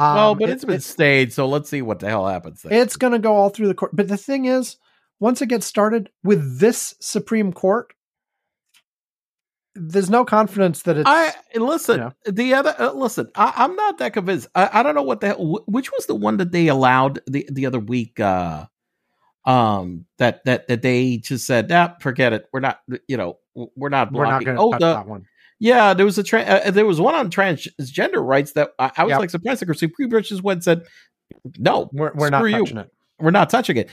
um, well, but it- it's been it's, stayed, so let's see what the hell happens there. it's gonna go all through the court but the thing is once it gets started with this supreme court there's no confidence that it's I listen. you know. The other uh, listen. I, I'm not that convinced. I, I don't know what the hell. Which was the one that they allowed the the other week? Uh, um, that that that they just said, "Nah, forget it. We're not. You know, we're not we're not gonna oh, the, that one yeah. There was a tra- uh, there was one on transgender rights that I, I was Yep. like surprised. The Supreme Court just went and said, "No, we're, we're not screw you. touching it We're not touching it."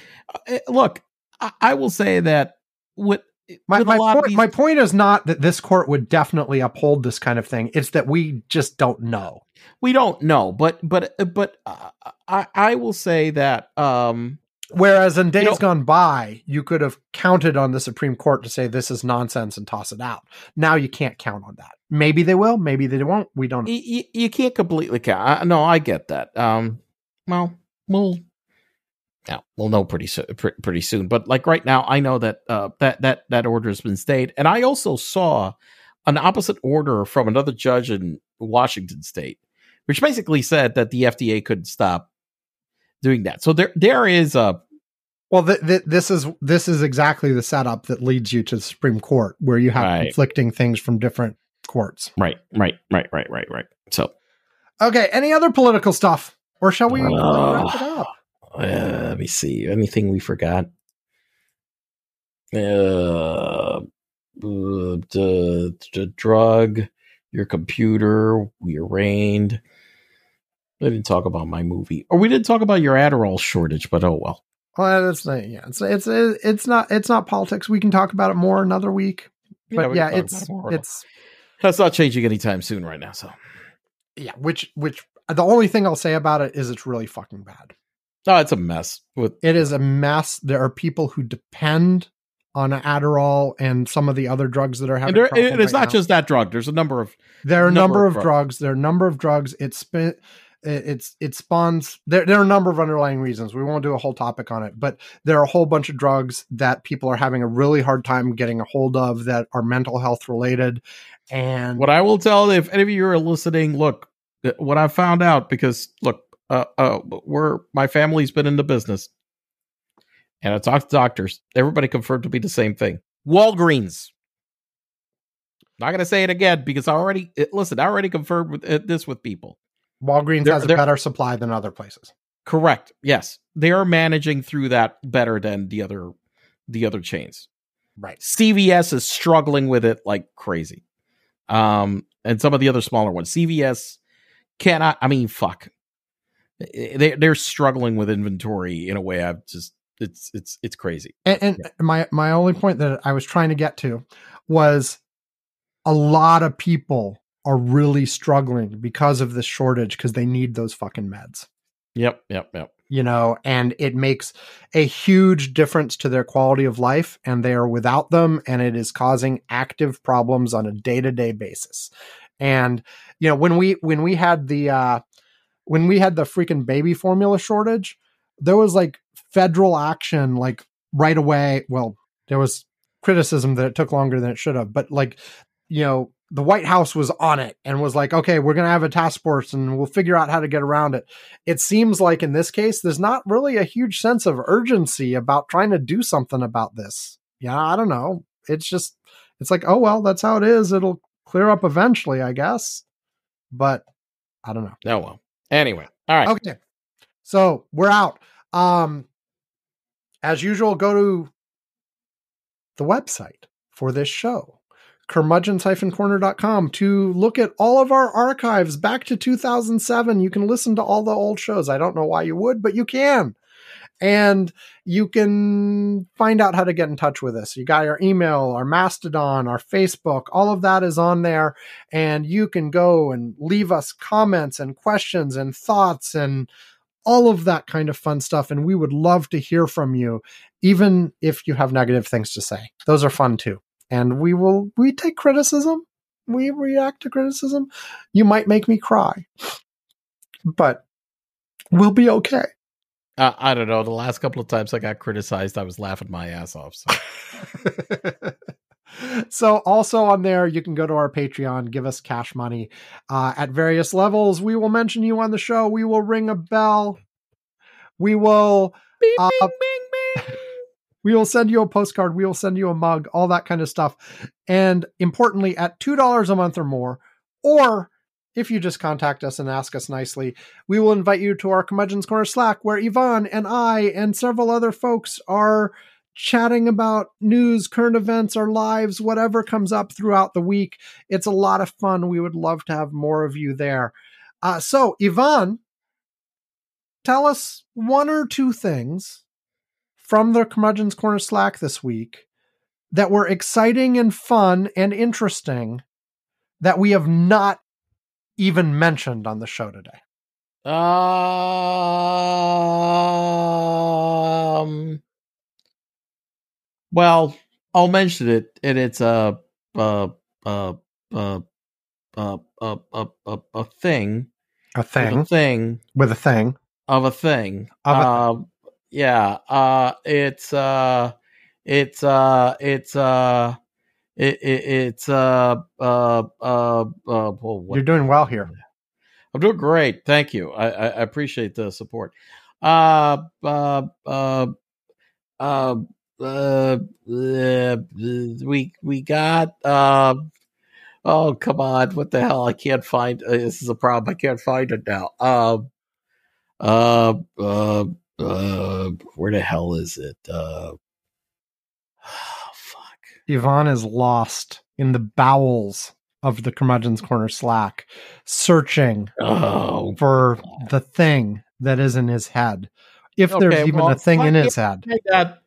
Uh, look, I, I will say that with My, my, point, these, my point is not that this court would definitely uphold this kind of thing. It's that we just don't know. we don't know, but but but uh, I I will say that um Whereas in days know- gone by, you could have counted on the Supreme Court to say this is nonsense and toss it out. Now you can't count on that. Maybe they will, maybe they won't. We don't know. you, you can't completely count. I, no, I get that. Um, well, we'll yeah, we'll know pretty soon. Pretty soon, but like right now, I know that uh that that that order has been stayed, and I also saw an opposite order from another judge in Washington State, which basically said that the FDA couldn't stop doing that. So there there is a Well, th- th- this is this is exactly the setup that leads you to the Supreme Court, where you have Right. conflicting things from different courts. right, right, right, right, right, right. So Okay, any other political stuff, or shall we Uh, wrap it up? Uh, let me see. Anything we forgot? Uh, the, the drug, your computer, we arraigned. I didn't talk about my movie, or we didn't talk about your Adderall shortage. But oh well. Well, that's not, yeah. It's it's it's not it's not politics. We can talk about it more another week. but we yeah, it's it it's that's not changing anytime soon right now. So yeah, which which the only thing I'll say about it is it's really fucking bad. no, it's a mess. With It is a mess. There are people who depend on Adderall and some of the other drugs that are having. and, there, and it's right not now. just that drug. There's a number of there are a number number of of drugs. There are a number of drugs. It spin. It- It's it spawns. There, there are a number of underlying reasons. We won't do a whole topic on it, but there are a whole bunch of drugs that people are having a really hard time getting a hold of that are mental health related. And what I will tell if any of you are listening, look, uh, what I found out because look, uh, uh, we're my family's been in the business, and I talked to doctors. Everybody confirmed to be the same thing. Walgreens. Not going to say it again because I already it, listen. I already confirmed with uh, this with people. Walgreens There- has a better supply than other places. Correct. Yes, they are managing through that better than the other the other chains. Right. CVS is struggling with it like crazy. Um, and some of the other smaller ones. CVS cannot. I mean, fuck. They they're struggling with inventory in a way I've just it's it's it's crazy. And, and my my only point that I was trying to get to was a lot of people are really struggling because of this shortage because they need those fucking meds. Yep, yep, yep. You know, and it makes a huge difference to their quality of life, and they are without them, and it is causing active problems on a day to day basis. And you know, when we when we had the uh, when we had the freaking baby formula shortage, there was like federal action like right away. Well, there was criticism that it took longer than it should have, but like, you know, the White House was on it and was like, okay, we're going to have a task force and we'll figure out how to get around it. It seems like in this case, there's not really a huge sense of urgency about trying to do something about this. Yeah, I don't know. It's just, it's like, oh, well, that's how it is. It'll clear up eventually, I guess. But I don't know. Oh well. Anyway, all right. Okay. So we're out. Um as usual, go to the website for this show, curmudgeons-corner.com to look at all of our archives back to 2007. You can listen to all the old shows. I don't know why you would, but you can. And you can find out how to get in touch with us. You got our email, our Mastodon, our Facebook, all of that is on there. And you can go and leave us comments and questions and thoughts and all of that kind of fun stuff. And we would love to hear from you, even if you have negative things to say. Those are fun too. And we will, we take criticism. We react to criticism. You might make me cry, but we'll be okay. Uh, I don't know. The last couple of times I got criticized, I was laughing my ass off. So. so also on there you can go to our patreon give us cash money uh, at various levels we will mention you on the show we will ring a bell we will Bing, Uh, bing, bing, bing. We will send you a postcard. We will send you a mug all that kind of stuff. And importantly at $2 a month or more or if you just contact us and ask us nicely we will invite you to our curmudgeon's corner slack where ivan and i and several other folks are chatting about news current events our lives whatever comes up throughout the week. It's a lot of fun. We would love to have more of you there. Uh, so ivan tell us one or two things from the curmudgeon's corner slack this week that were exciting and fun and interesting that we have not even mentioned on the show today Um. Well, I'll mention it, and it's a a a a a a a, a, thing, a thing a thing with a thing of a thing. Of a- um, yeah. Uh, it's uh, it's uh, it's uh, it, it it's uh, uh, uh, uh well, what you're doing well here I'm doing great. Thank you. I, I, I appreciate the support. Uh, uh, uh, uh, uh, uh, we we got uh, oh come on what the hell I can't find uh, this is a problem I can't find it now um uh uh uh where the hell is it uh fuck Ivan is lost in the bowels of the curmudgeon's corner slack searching oh for the thing that is in his head if there's even well, a thing in his head got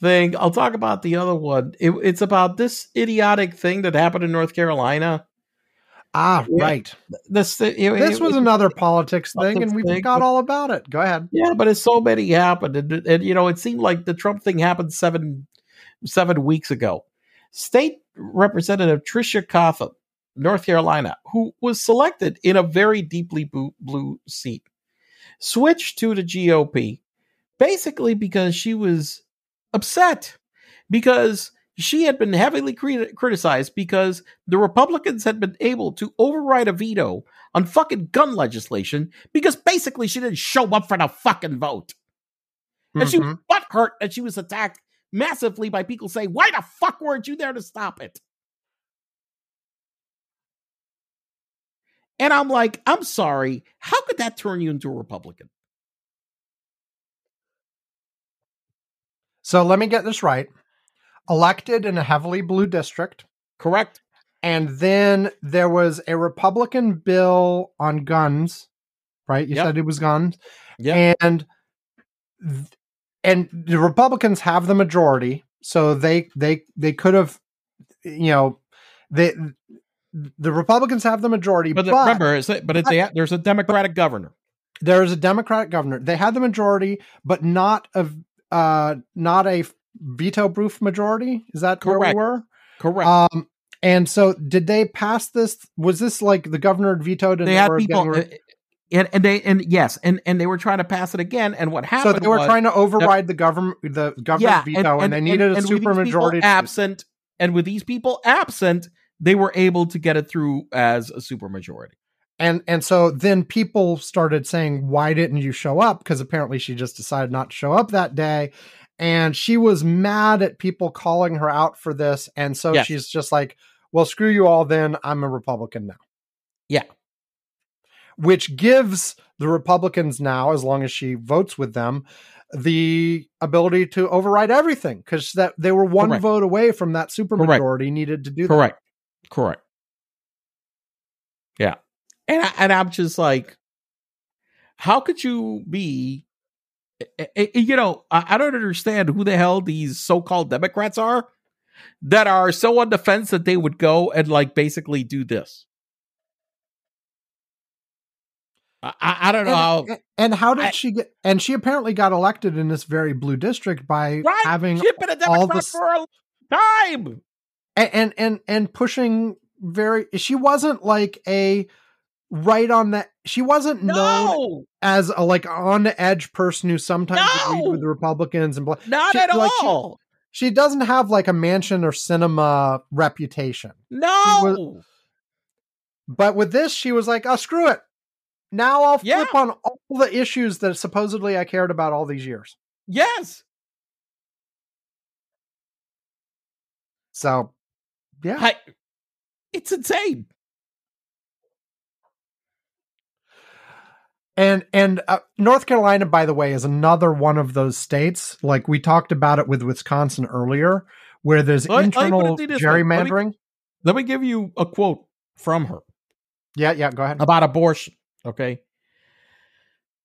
thing. I'll talk about the other one. It, it's about this idiotic thing that happened in North Carolina. Ah, Yeah. right. This it, This it- was it- another politics thing, and we thing, forgot but- all about it. Go ahead. Yeah, but it's so many happened, and, and you know, it seemed like the Trump thing happened seven seven weeks ago. State Representative Tricia Cotham, North Carolina, who was selected in a very deeply blue, blue seat, switched to the GOP, basically because she was upset because she had been heavily crit- criticized because the Republicans had been able to override a veto on fucking gun legislation because basically she didn't show up for the fucking vote. And she was Mhm. butthurt and she was attacked massively by people saying, Why the fuck weren't you there to stop it? And I'm like, I'm sorry. How could that turn you into a Republican? So let me get this right. Elected in a heavily blue district, Correct? and then there was a Republican bill on guns, right? You Yep. said it was guns. Yeah. And and the Republicans have the majority, so they they they could have you know, they the Republicans have the majority, But, but, remember, it's but it's a, there's a Democratic governor. there is a Democratic governor. They had the majority, but not a uh not a veto proof majority. Is that where Correct. we were? Correct. Um, and so did they pass this? Was this like the governor vetoed and they had were people, getting uh, and, and they, and yes, and, and they were trying to pass it again. And what happened? so they were was, trying to override the government, the governor's veto, and, they needed a and super majority. absent, and with these people absent, they were able to get it through as a supermajority. and and so then people started saying, "Why didn't you show up?" Because apparently she just decided not to show up that day, and she was mad at people calling her out for this, and so Yes. she's just like, "Well, screw you all. Then I'm a Republican now." Yeah. which gives the Republicans now, as long as she votes with them, the ability to override everything because that they were one Correct. vote away from that supermajority needed to do that. Correct. Correct. Yeah. And I, and I'm just like, how could you be? You know, I, don't understand who the hell these so-called Democrats are that are so on the fence that they would go and like basically do this. I, I don't know how. And, and how did I- she get? And she apparently got elected in this very blue district by Right? having She's been a all Democrat this- for a time. and, and and and pushing very. She wasn't like a right on the. She wasn't known as a like on the edge person who sometimes agreed with the Republicans and blah. not She- at like, all. She doesn't have like a Manchin or Sinema reputation. no. But with this, she was like, "Oh, screw it! Now I'll Yeah. flip on all the issues that supposedly I cared about all these years." yes. So, yeah, I, it's insane. And and uh, North Carolina, by the way, is another one of those states. Like we talked about it with Wisconsin earlier, where there's Let- let me put it internal this way. Let me- gerrymandering. Let me give you a quote from her Yeah, yeah. Go ahead. about abortion. Okay.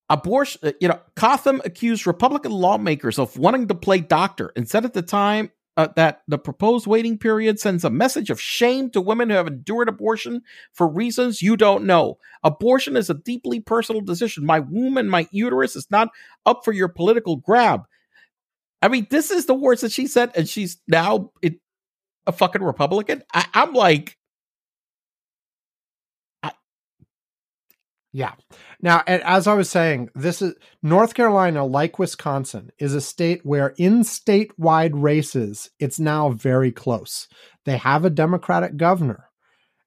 Abortion, uh, you know, Cotham accused Republican lawmakers of wanting to play doctor and said at the time uh, that the proposed waiting period sends a message of shame to women who have endured abortion for reasons you don't know. Abortion is a deeply personal decision. My womb and my uterus is not up for your political grab. I mean, this is the words that she said, and she's now it, a fucking Republican. I, I'm like, Yeah. Now, as I was saying, this is North Carolina, like Wisconsin, is a state where in statewide races, it's now very close. They have a Democratic governor,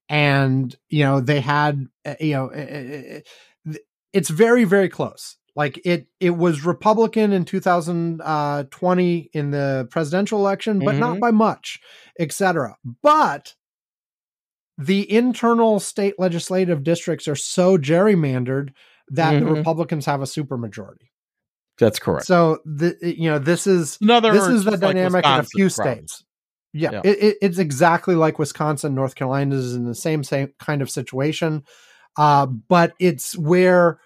and you know they had, uh, you know, uh, uh, it's very very close. Like it, it was Republican in 2020 in the presidential election, but not Mhm. by much, etc. But the internal state legislative districts are so gerrymandered that the Mhm. Republicans have a supermajority. that's correct. So the you know this is Another this is the just like dynamic in a few problem. states. Yeah, Yeah. It, it, it's exactly like Wisconsin, North Carolina is in the same same kind of situation, uh, but it's where,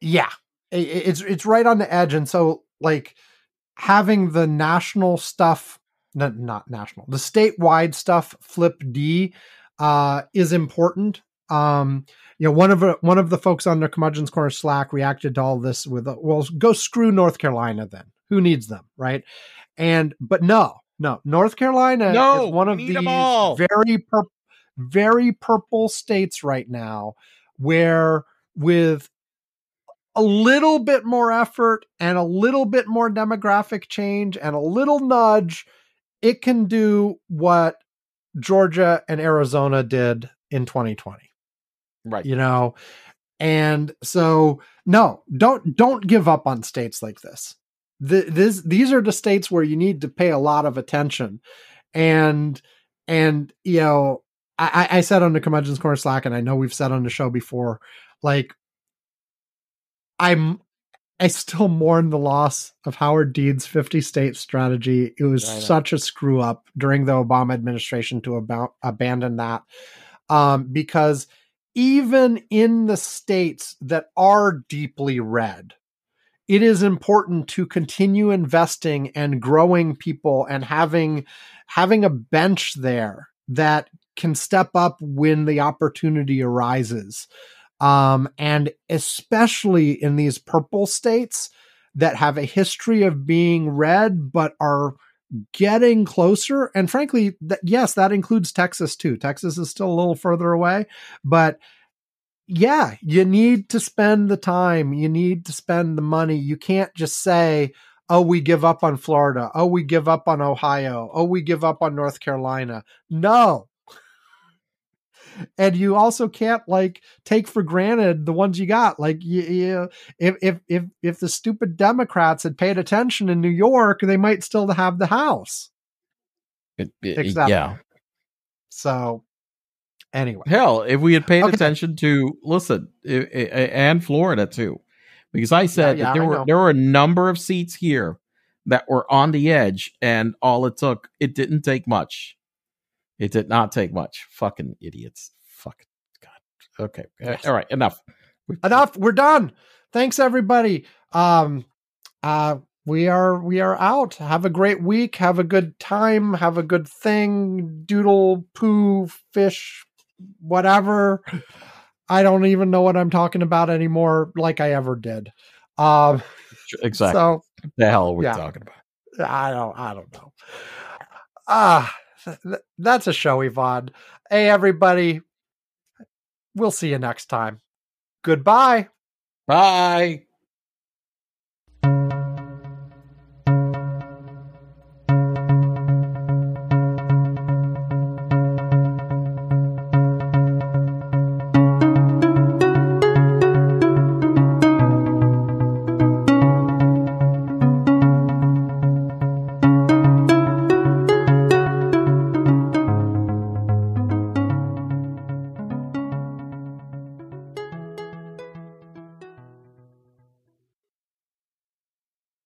yeah, it, it's it's right on the edge, and so like, having the national stuff, not, not national, the statewide stuff flip D uh, is important. Um, you know, one of uh, one of the folks on the Curmudgeon's Corner Slack reacted to all this with, uh, "Well, go screw North Carolina then. Who needs them, right?" And but no, no, North Carolina No, is one of these very pur- very purple states right now, where with a little bit more effort and a little bit more demographic change and a little nudge, it can do what Georgia and Arizona did in 2020 Right. you know? And so no don't don't give up on states like this. Th this these are the states where you need to pay a lot of attention. And and you know i i said on the curmudgeon's corner slack and i know we've said on the show before like i'm i still mourn the loss of howard dean's 50 state strategy it was such a screw up during the obama administration to about abandon that um because even in the states that are deeply red, it is important to continue investing and growing people and having having a bench there that can step up when the opportunity arises. Um, and especially in these purple states that have a history of being red but are getting closer. And frankly that yes that includes texas too. Texas is still a little further away but yeah you need to spend the time. You need to spend the money. You can't just say oh we give up on florida. Oh we give up on ohio. Oh we give up on north carolina. No and you also can't like take for granted the ones you got like you, you if if if if the stupid democrats had paid attention in new york they might still have the house It- it- Exactly. Yeah. so anyway Hell, if we had paid Okay. attention to listen, i- i- and Florida too, because I said Yeah, that there I were know. there were a number of seats here that were on the edge, and all it took it didn't take much. It did not take much. Fucking idiots. Fuck. God. Okay. Uh, All right. Enough. Enough we're done thanks everybody um uh we are we are out have a great week have a good time have a good thing doodle poo fish whatever i don't even know what i'm talking about anymore like i ever did um Exactly. so the hell are we yeah. talking about? i don't i don't know ah th- that's a show ivan. Hey everybody. We'll see you next time. Goodbye. Bye.